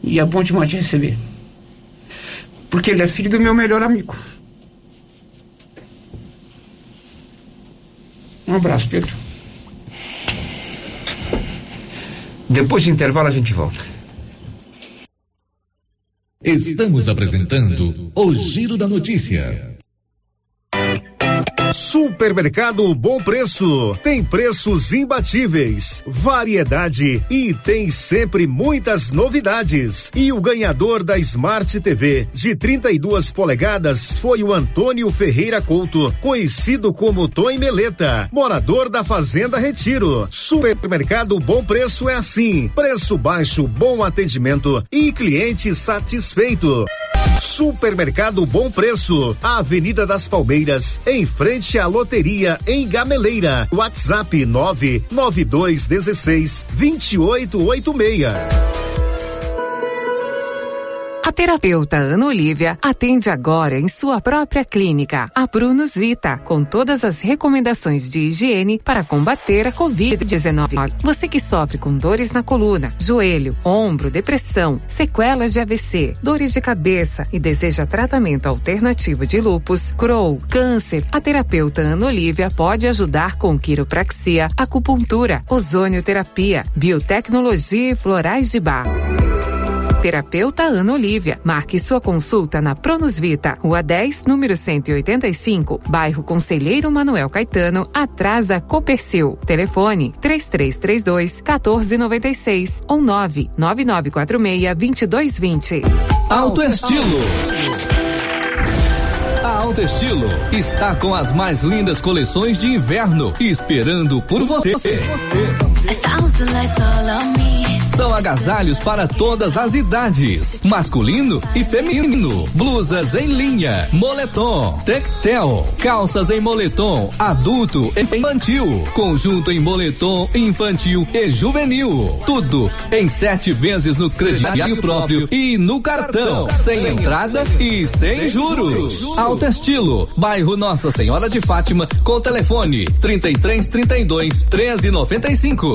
E é bom demais de receber. Porque ele é filho do meu melhor amigo. Um abraço, Pedro. Depois do intervalo a gente volta. Estamos apresentando o Giro da Notícia. Supermercado Bom Preço. Tem preços imbatíveis, variedade e tem sempre muitas novidades. E o ganhador da Smart TV de 32 polegadas foi o Antônio Ferreira Couto, conhecido como Tom Meleta, morador da Fazenda Retiro. Supermercado Bom Preço é assim: preço baixo, bom atendimento e cliente satisfeito. Supermercado Bom Preço, Avenida das Palmeiras, em frente à loteria em Gameleira. WhatsApp 99216 2886. A terapeuta Ana Olivia atende agora em sua própria clínica, a Prunus Vita, com todas as recomendações de higiene para combater a Covid-19. Você que sofre com dores na coluna, joelho, ombro, depressão, sequelas de AVC, dores de cabeça e deseja tratamento alternativo de lupus, Crohn, câncer, a terapeuta Ana Olivia pode ajudar com quiropraxia, acupuntura, ozonioterapia, biotecnologia e florais de bar. Terapeuta Ana Olivia. Marque sua consulta na Pronus Vita, Rua 10, número 185, bairro Conselheiro Manuel Caetano, atrás da Copercil. Telefone 3332 1496 ou 99946 2220. Alto Estilo. A Alto Estilo está com as mais lindas coleções de inverno esperando por você. São agasalhos para todas as idades, masculino e feminino, blusas em linha, moletom, tectel, calças em moletom, adulto e infantil, conjunto em moletom infantil e juvenil. Tudo em sete vezes no crediário próprio e no cartão, sem entrada e sem juros. Alto Estilo, bairro Nossa Senhora de Fátima, com telefone 33 32 13 95.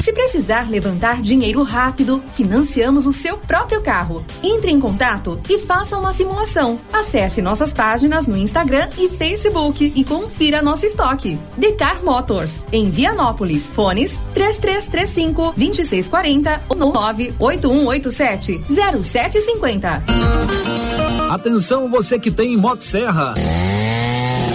Se precisar levantar dinheiro rápido, financiamos o seu próprio carro. Entre em contato e faça uma simulação. Acesse nossas páginas no Instagram e Facebook e confira nosso estoque. Decar Motors, em Vianópolis. Fones 3335 2640 ou 98187 0750. Atenção você que tem Motosserra.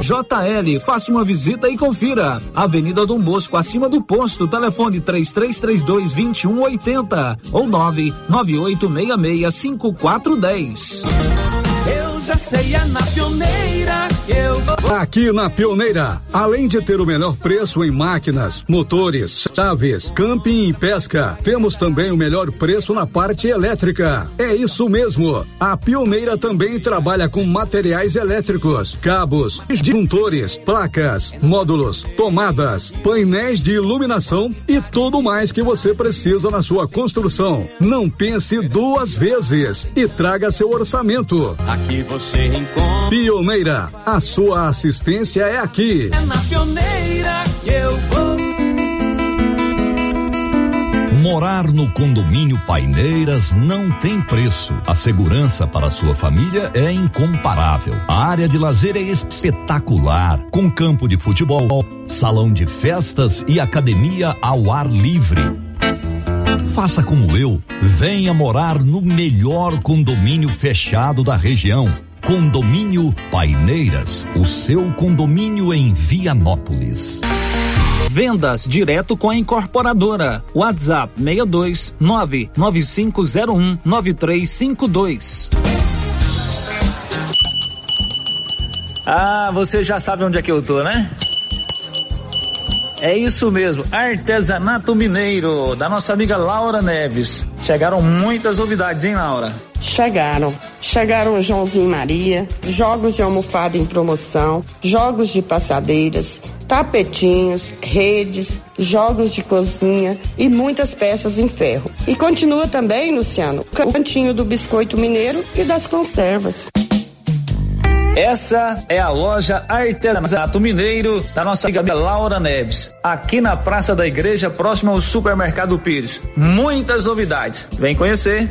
JL, faça uma visita e confira. Avenida Dom Bosco, acima do posto, telefone 3332 2180 ou 99866 5410. Eu já sei, é na pioneira eu. Aqui na Pioneira, além de ter o melhor preço em máquinas, motores, chaves, camping e pesca, temos também o melhor preço na parte elétrica. É isso mesmo. A Pioneira também trabalha com materiais elétricos, cabos, disjuntores, placas, módulos, tomadas, painéis de iluminação e tudo mais que você precisa na sua construção. Não pense duas vezes e traga seu orçamento. Aqui você encontra. Pioneira, a sua assistência é aqui. É na pioneira que eu vou. Morar no condomínio Paineiras não tem preço. A segurança para sua família é incomparável. A área de lazer é espetacular, com campo de futebol, salão de festas e academia ao ar livre. Faça como eu, venha morar no melhor condomínio fechado da região. Condomínio Paineiras, o seu condomínio em Vianópolis. Vendas direto com a incorporadora. WhatsApp 62 99501 9352. Ah, você já sabe onde é que eu tô, né? É isso mesmo, artesanato mineiro, da nossa amiga Laura Neves. Chegaram muitas novidades, hein, Laura? Chegaram. Chegaram Joãozinho Maria, jogos de almofada em promoção, jogos de passadeiras, tapetinhos, redes, jogos de cozinha e muitas peças em ferro. E continua também, Luciano, o cantinho do biscoito mineiro e das conservas. Essa é a loja Artesanato Mineiro da nossa amiga Laura Neves, aqui na Praça da Igreja, próximo ao Supermercado Pires. Muitas novidades. Vem conhecer.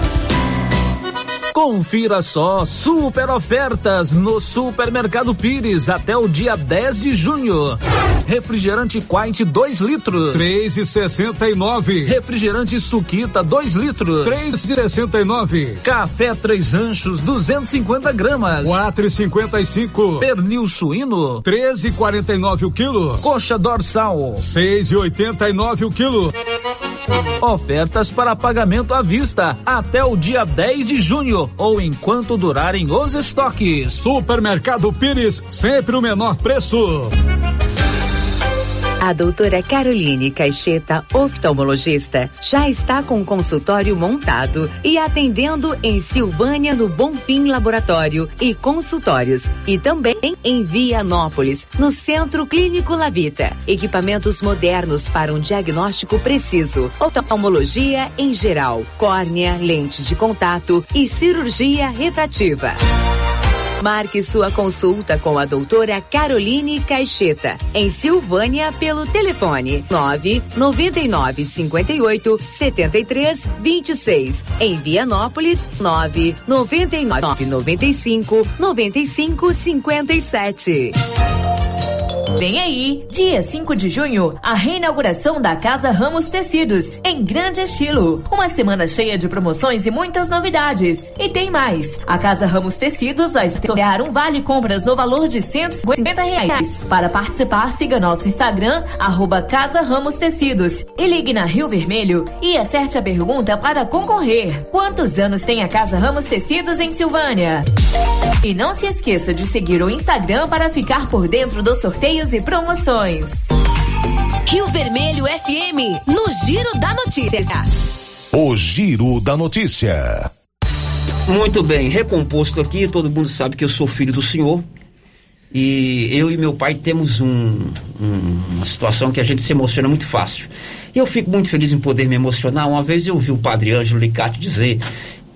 Confira só super ofertas no Supermercado Pires até o dia 10 de junho. Refrigerante Quite 2 litros. Três e sessenta e nove. Refrigerante Suquita 2 litros. Três e sessenta e nove. Café Três Anchos 250 gramas. Quatro e cinquenta e cinco. Pernil suíno. Treze e quarenta e nove o quilo. Coxa dorsal. Seis e oitenta e nove o quilo. Ofertas para pagamento à vista até o dia 10 de junho ou enquanto durarem os estoques. Supermercado Pires, sempre o menor preço. A doutora Caroline Caixeta, oftalmologista, já está com o consultório montado e atendendo em Silvânia no Bonfim Laboratório e Consultórios e também em Vianópolis, no Centro Clínico Lavita. Equipamentos modernos para um diagnóstico preciso, oftalmologia em geral, córnea, lente de contato e cirurgia refrativa. Marque sua consulta com a doutora Caroline Caixeta, em Silvânia, pelo telefone 9 99 58 73 26. Em Vianópolis, 9 99 95 95 57. Vem aí, dia 5 de junho, a reinauguração da Casa Ramos Tecidos, em grande estilo. Uma semana cheia de promoções e muitas novidades. E tem mais. A Casa Ramos Tecidos vai sortear um vale compras no valor de 150 reais. Para participar, siga nosso Instagram, arroba Casa Ramos Tecidos. E ligue na Rio Vermelho e acerte a pergunta para concorrer. Quantos anos tem a Casa Ramos Tecidos em Silvânia? E não se esqueça de seguir o Instagram para ficar por dentro dos sorteios e promoções. Rio Vermelho FM, no Giro da Notícia. O Giro da Notícia. Muito bem, recomposto aqui, todo mundo sabe que eu sou filho do senhor. E eu e meu pai temos um, um, uma situação que a gente se emociona muito fácil. E eu fico muito feliz em poder me emocionar. Uma vez eu vi o padre Ângelo Licati dizer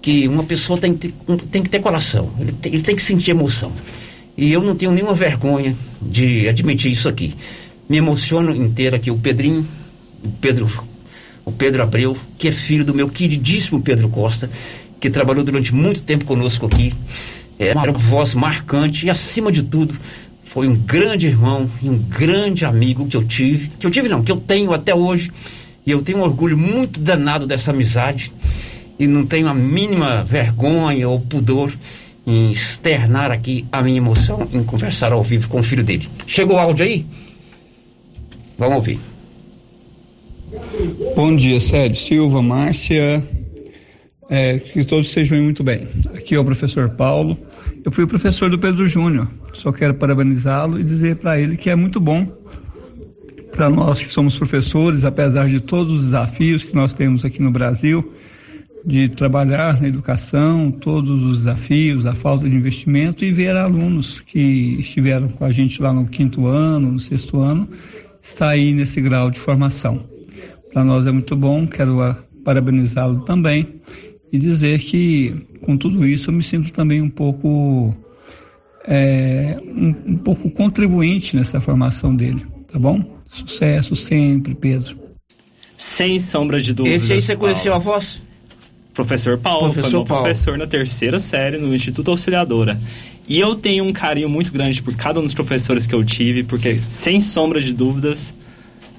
que uma pessoa tem que ter, tem que ter coração, ele tem, ele tem que sentir emoção. E eu não tenho nenhuma vergonha de admitir isso aqui. Me emociono inteiro aqui. O Pedrinho, o Pedro o Pedro Abreu, que é filho do meu queridíssimo Pedro Costa, que trabalhou durante muito tempo conosco aqui. É uma voz marcante e, acima de tudo, foi um grande irmão e um grande amigo que eu tive. Que eu tive, não, que eu tenho até hoje. E eu tenho um orgulho muito danado dessa amizade. E não tenho a mínima vergonha ou pudor em externar aqui a minha emoção em conversar ao vivo com o filho dele. Chegou o áudio aí? Vamos ouvir. Bom dia, Sérgio Silva, Márcia. É, que todos estejam muito bem. Aqui é o professor Paulo. Eu fui o professor do Pedro Júnior. Só quero parabenizá-lo e dizer para ele que é muito bom para nós que somos professores, apesar de todos os desafios que nós temos aqui no Brasil, de trabalhar na educação, todos os desafios, a falta de investimento e ver alunos que estiveram com a gente lá no quinto ano, no sexto ano, está aí nesse grau de formação. Para nós é muito bom, quero parabenizá-lo também e dizer que com tudo isso eu me sinto também um pouco é, um, um pouco contribuinte nessa formação dele, tá bom? Sucesso sempre, Pedro. Sem sombra de dúvida. Esse aí você conheceu a voz? Professor Paulo, Professor foi meu Paulo. professor na terceira série no Instituto Auxiliadora. E eu tenho um carinho muito grande por cada um dos professores que eu tive, porque, sem sombra de dúvidas,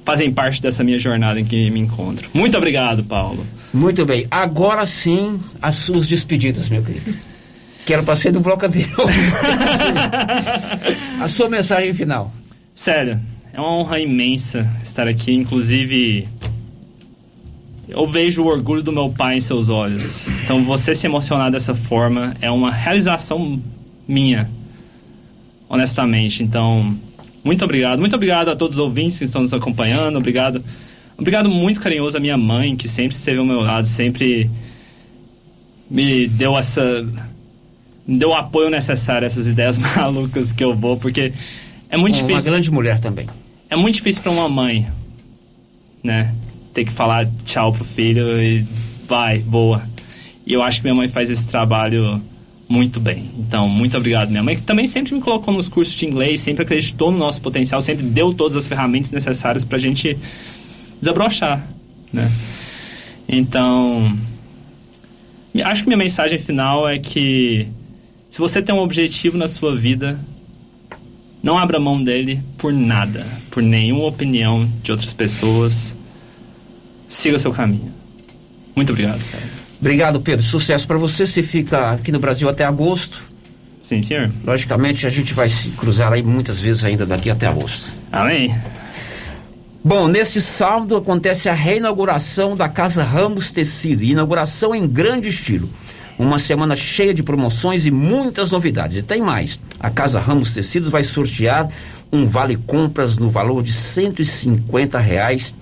fazem parte dessa minha jornada em que me encontro. Muito obrigado, Paulo. Muito bem. Agora sim, as suas despedidas, meu querido. Que era para ser do bloco anterior. a sua mensagem final. Sério, é uma honra imensa estar aqui. Inclusive, eu vejo o orgulho do meu pai em seus olhos. Então, você se emocionar dessa forma é uma realização minha, honestamente. Então, muito obrigado. Muito obrigado a todos os ouvintes que estão nos acompanhando. Obrigado. Obrigado muito carinhoso à minha mãe, que sempre esteve ao meu lado, sempre me deu essa. Me deu o apoio necessário a essas ideias malucas que eu vou, porque é muito Uma difícil. grande mulher também. É muito difícil para uma mãe, né? Ter que falar tchau pro filho e vai, voa. E eu acho que minha mãe faz esse trabalho muito bem. Então, muito obrigado, minha mãe, que também sempre me colocou nos cursos de inglês, sempre acreditou no nosso potencial, sempre deu todas as ferramentas necessárias pra gente desabrochar, né? Então, acho que minha mensagem final é que se você tem um objetivo na sua vida, não abra mão dele por nada, por nenhuma opinião de outras pessoas. Siga seu caminho. Muito obrigado, Sérgio. Obrigado, Pedro. Sucesso para você. Você fica aqui no Brasil até agosto. Sim, senhor. Logicamente, a gente vai se cruzar aí muitas vezes ainda daqui até agosto. Amém. Bom, nesse sábado acontece a reinauguração da Casa Ramos Tecido. Inauguração em grande estilo. Uma semana cheia de promoções e muitas novidades. E tem mais. A Casa Ramos Tecidos vai sortear um vale compras no valor de 150 reais.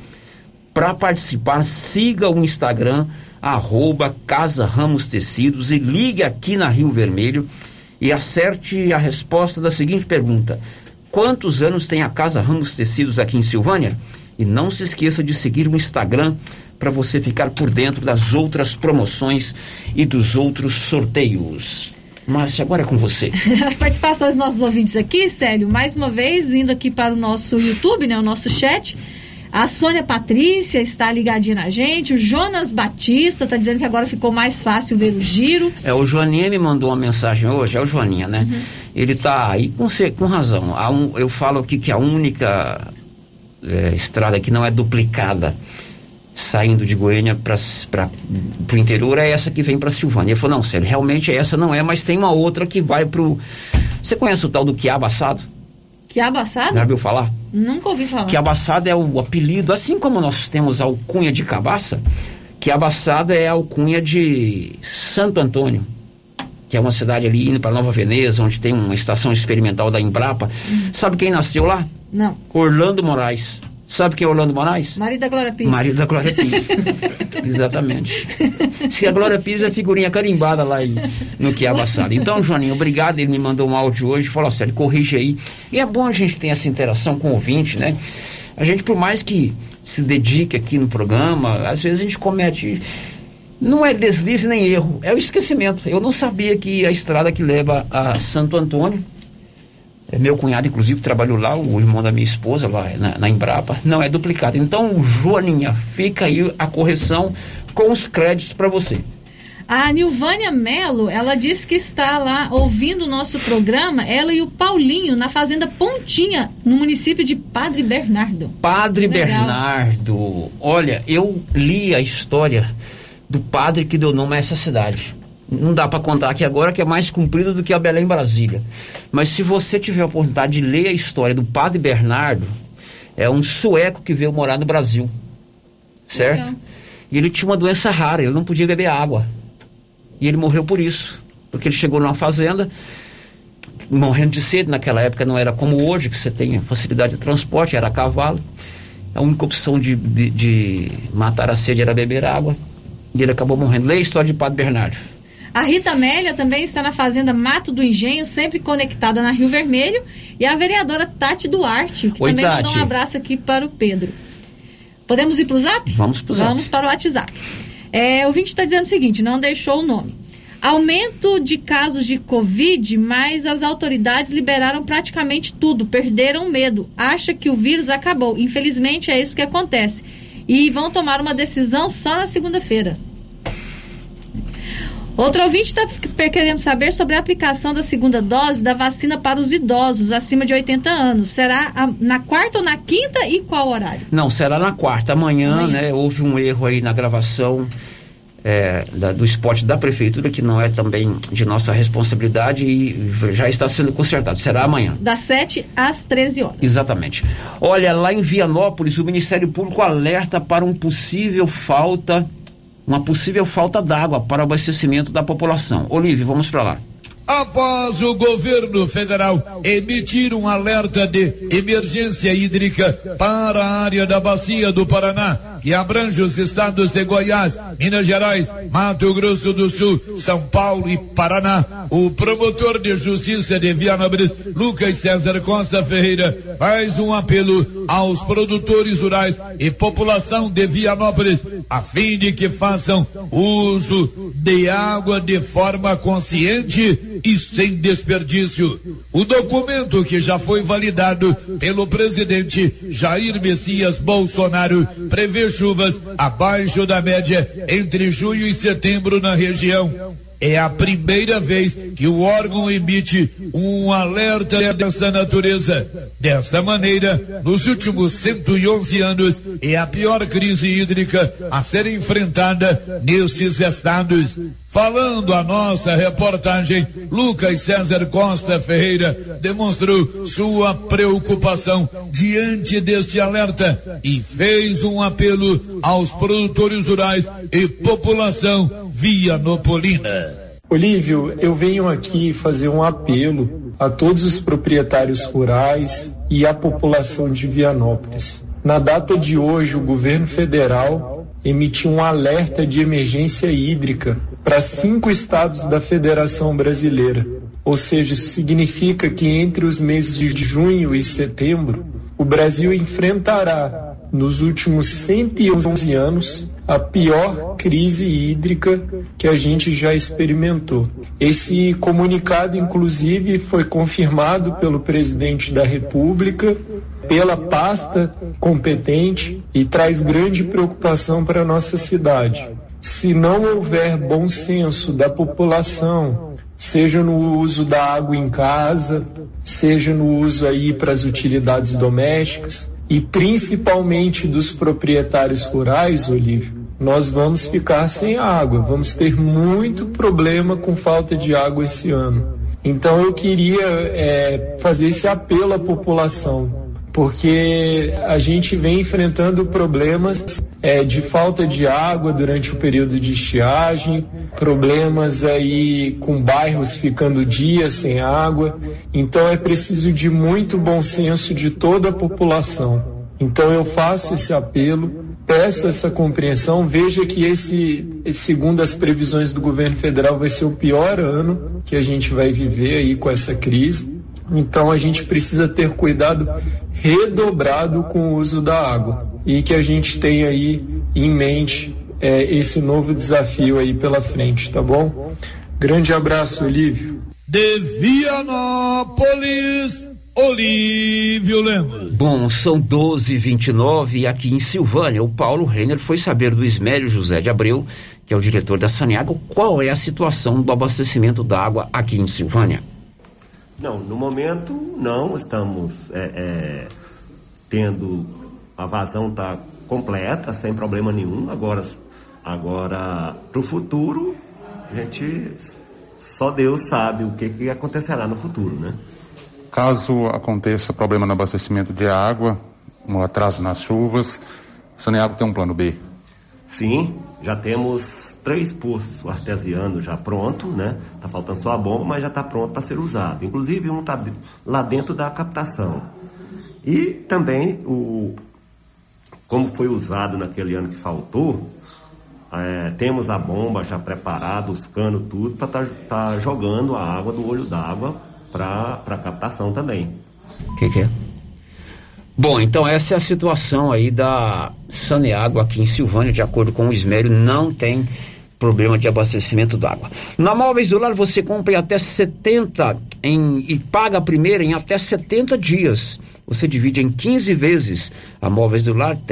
Para participar, siga o Instagram, arroba Casa Ramos Tecidos e ligue aqui na Rio Vermelho e acerte a resposta da seguinte pergunta. Quantos anos tem a Casa Ramos Tecidos aqui em Silvânia? E não se esqueça de seguir o Instagram para você ficar por dentro das outras promoções e dos outros sorteios. Márcia, agora é com você. As participações dos nossos ouvintes aqui, Célio, mais uma vez, indo aqui para o nosso YouTube, né, o nosso chat. A Sônia Patrícia está ligadinha na gente. O Jonas Batista está dizendo que agora ficou mais fácil ver o giro. É, o Joaninha me mandou uma mensagem hoje, é o Joaninha, né? Ele tá aí com, com razão. Um- eu falo aqui que a única é, estrada que não é duplicada saindo de Goiânia para o interior é essa que vem para Silvânia. Ele falou, não, sério, realmente essa não é, mas tem uma outra que vai pro. Você conhece o tal do quiabo assado? Quiabo assado? Já viu falar? Nunca ouvi falar. Quiabo assado é o apelido, assim como nós temos a alcunha de cabaça, quiabo assado é a alcunha de Santo Antônio, que é uma cidade ali indo para Nova Veneza, onde tem uma estação experimental da Embrapa. Sabe quem nasceu lá? Não. Orlando Moraes. Sabe quem é Orlando Moraes? Marido da Glória Pires. Marido da Glória Pires. Exatamente. Que a Glória Pires é figurinha carimbada lá em, no Quiabo Assado. Então, Joaninho, obrigado. Ele me mandou um áudio hoje. Falou, sério, corrige aí. E é bom a gente ter essa interação com o ouvinte, né? A gente, por mais que se dedique aqui no programa, às vezes a gente comete. Não é deslize nem erro, é o esquecimento. Eu não sabia que a estrada que leva a Santo Antônio É, meu cunhado, inclusive, trabalhou lá, o irmão da minha esposa, lá na, na Embrapa. Não é duplicado. Então, Joaninha, fica aí a correção com os créditos para você. A Nilvânia Melo, ela disse que está lá ouvindo o nosso programa, ela e o Paulinho, na Fazenda Pontinha, no município de Padre Bernardo. Padre Legal. Bernardo, olha, eu li a história do padre que deu nome a essa cidade. Não dá para contar aqui agora que é mais comprido do que a Belém Brasília. Mas se você tiver a oportunidade de ler a história do Padre Bernardo, é um sueco que veio morar no Brasil. Certo? Legal. E ele tinha uma doença rara, ele não podia beber água. E ele morreu por isso. Porque ele chegou numa fazenda, morrendo de sede, naquela época não era como hoje, que você tem facilidade de transporte, era a cavalo. A única opção de, de, de matar a sede era beber água. E ele acabou morrendo. Leia a história de Padre Bernardo. A Rita Amélia também está na Fazenda Mato do Engenho, sempre conectada na Rio Vermelho. E a vereadora Tati Duarte, que Oi, também mandou Tati. um abraço aqui para o Pedro. Podemos ir para o zap? Vamos pro zap. Vamos para o WhatsApp. É, o ouvinte está dizendo o seguinte, não deixou o nome. Aumento de casos de Covid, mas as autoridades liberaram praticamente tudo, perderam o medo. Acha que o vírus acabou. Infelizmente é isso que acontece. E vão tomar uma decisão só na segunda-feira. Outro ouvinte está querendo saber sobre a aplicação da segunda dose da vacina para os idosos acima de 80 anos. Será na quarta ou na quinta e qual horário? Não, será na quarta. Amanhã, Amanhã. né? Houve um erro aí na gravação é, da- do spot da prefeitura, que não é também de nossa responsabilidade e já está sendo consertado. Será amanhã. Das 7 às 13 horas. Exatamente. Olha, lá em Vianópolis, o Ministério Público alerta para um possível falta, uma possível falta d'água para o abastecimento da população. Olívio, vamos para lá. Após o governo federal emitir um alerta de emergência hídrica para a área da bacia do Paraná, que abrange os estados de Goiás, Minas Gerais, Mato Grosso do Sul, São Paulo e Paraná, o promotor de justiça de Vianópolis, Lucas César Costa Ferreira, faz um apelo aos produtores rurais e população de Vianópolis, a fim de que façam uso de água de forma consciente e sem desperdício. O documento que já foi validado pelo presidente Jair Messias Bolsonaro prevê chuvas abaixo da média entre junho e setembro na região. É a primeira vez que o órgão emite um alerta dessa natureza. Dessa maneira, nos últimos 111 anos, é a pior crise hídrica a ser enfrentada nestes estados. Falando a nossa reportagem, Lucas César Costa Ferreira demonstrou sua preocupação diante deste alerta e fez um apelo aos produtores rurais e população vianopolina. Olívio, eu venho aqui fazer um apelo a todos os proprietários rurais e à população de Vianópolis. Na data de hoje, o governo federal emitiu um alerta de emergência hídrica para cinco estados da Federação Brasileira. Ou seja, isso significa que entre os meses de junho e setembro, o Brasil enfrentará, nos últimos 111 anos, a pior crise hídrica que a gente já experimentou. Esse comunicado, inclusive, foi confirmado pelo presidente da República, pela pasta competente e traz grande preocupação para a nossa cidade. Se não houver bom senso da população, seja no uso da água em casa, seja no uso aí para as utilidades domésticas e principalmente dos proprietários rurais, Olívio, nós vamos ficar sem água, vamos ter muito problema com falta de água esse ano. Então eu queria é, fazer esse apelo à população, porque a gente vem enfrentando problemas é, de falta de água durante o período de estiagem, problemas aí com bairros ficando dias sem água. Então é preciso de muito bom senso de toda a população. Então eu faço esse apelo, peço essa compreensão. Veja que esse, segundo as previsões do governo federal, vai ser o pior ano que a gente vai viver aí com essa crise. Então a gente precisa ter cuidado redobrado com o uso da água e que a gente tenha aí em mente é, esse novo desafio aí pela frente, tá bom? Grande abraço, Olívio. De Vianópolis, Olívio Lemos. Bom, são 12 29 e aqui em Silvânia, o Paulo Renner foi saber do Ismélio José de Abreu, que é o diretor da Saneago, qual é a situação do abastecimento d'água aqui em Silvânia. Não, no momento não estamos é, é, tendo a vazão tá completa, sem problema nenhum. Agora, agora para o futuro, a gente só Deus sabe o que, que acontecerá no futuro, né? Caso aconteça problema no abastecimento de água, um atraso nas chuvas, Saneago tem um plano B? Sim, já temos três poços artesianos já pronto, né? Tá faltando só a bomba, mas já está pronto para ser usado. Inclusive um está lá dentro da captação. E também o como foi usado naquele ano que faltou, é, temos a bomba já preparada, os canos, tudo, para estar tá, tá jogando a água do olho d'água para captação também. O que, que é? Bom, então essa é a situação aí da Saneágua aqui em Silvânia, de acordo com o Ismério, não tem problema de abastecimento d'água. Na Móveis do Lar você compra em até 70 em, e paga a primeira em até 70 dias. Você divide em 15 vezes. A Móveis do Lar tem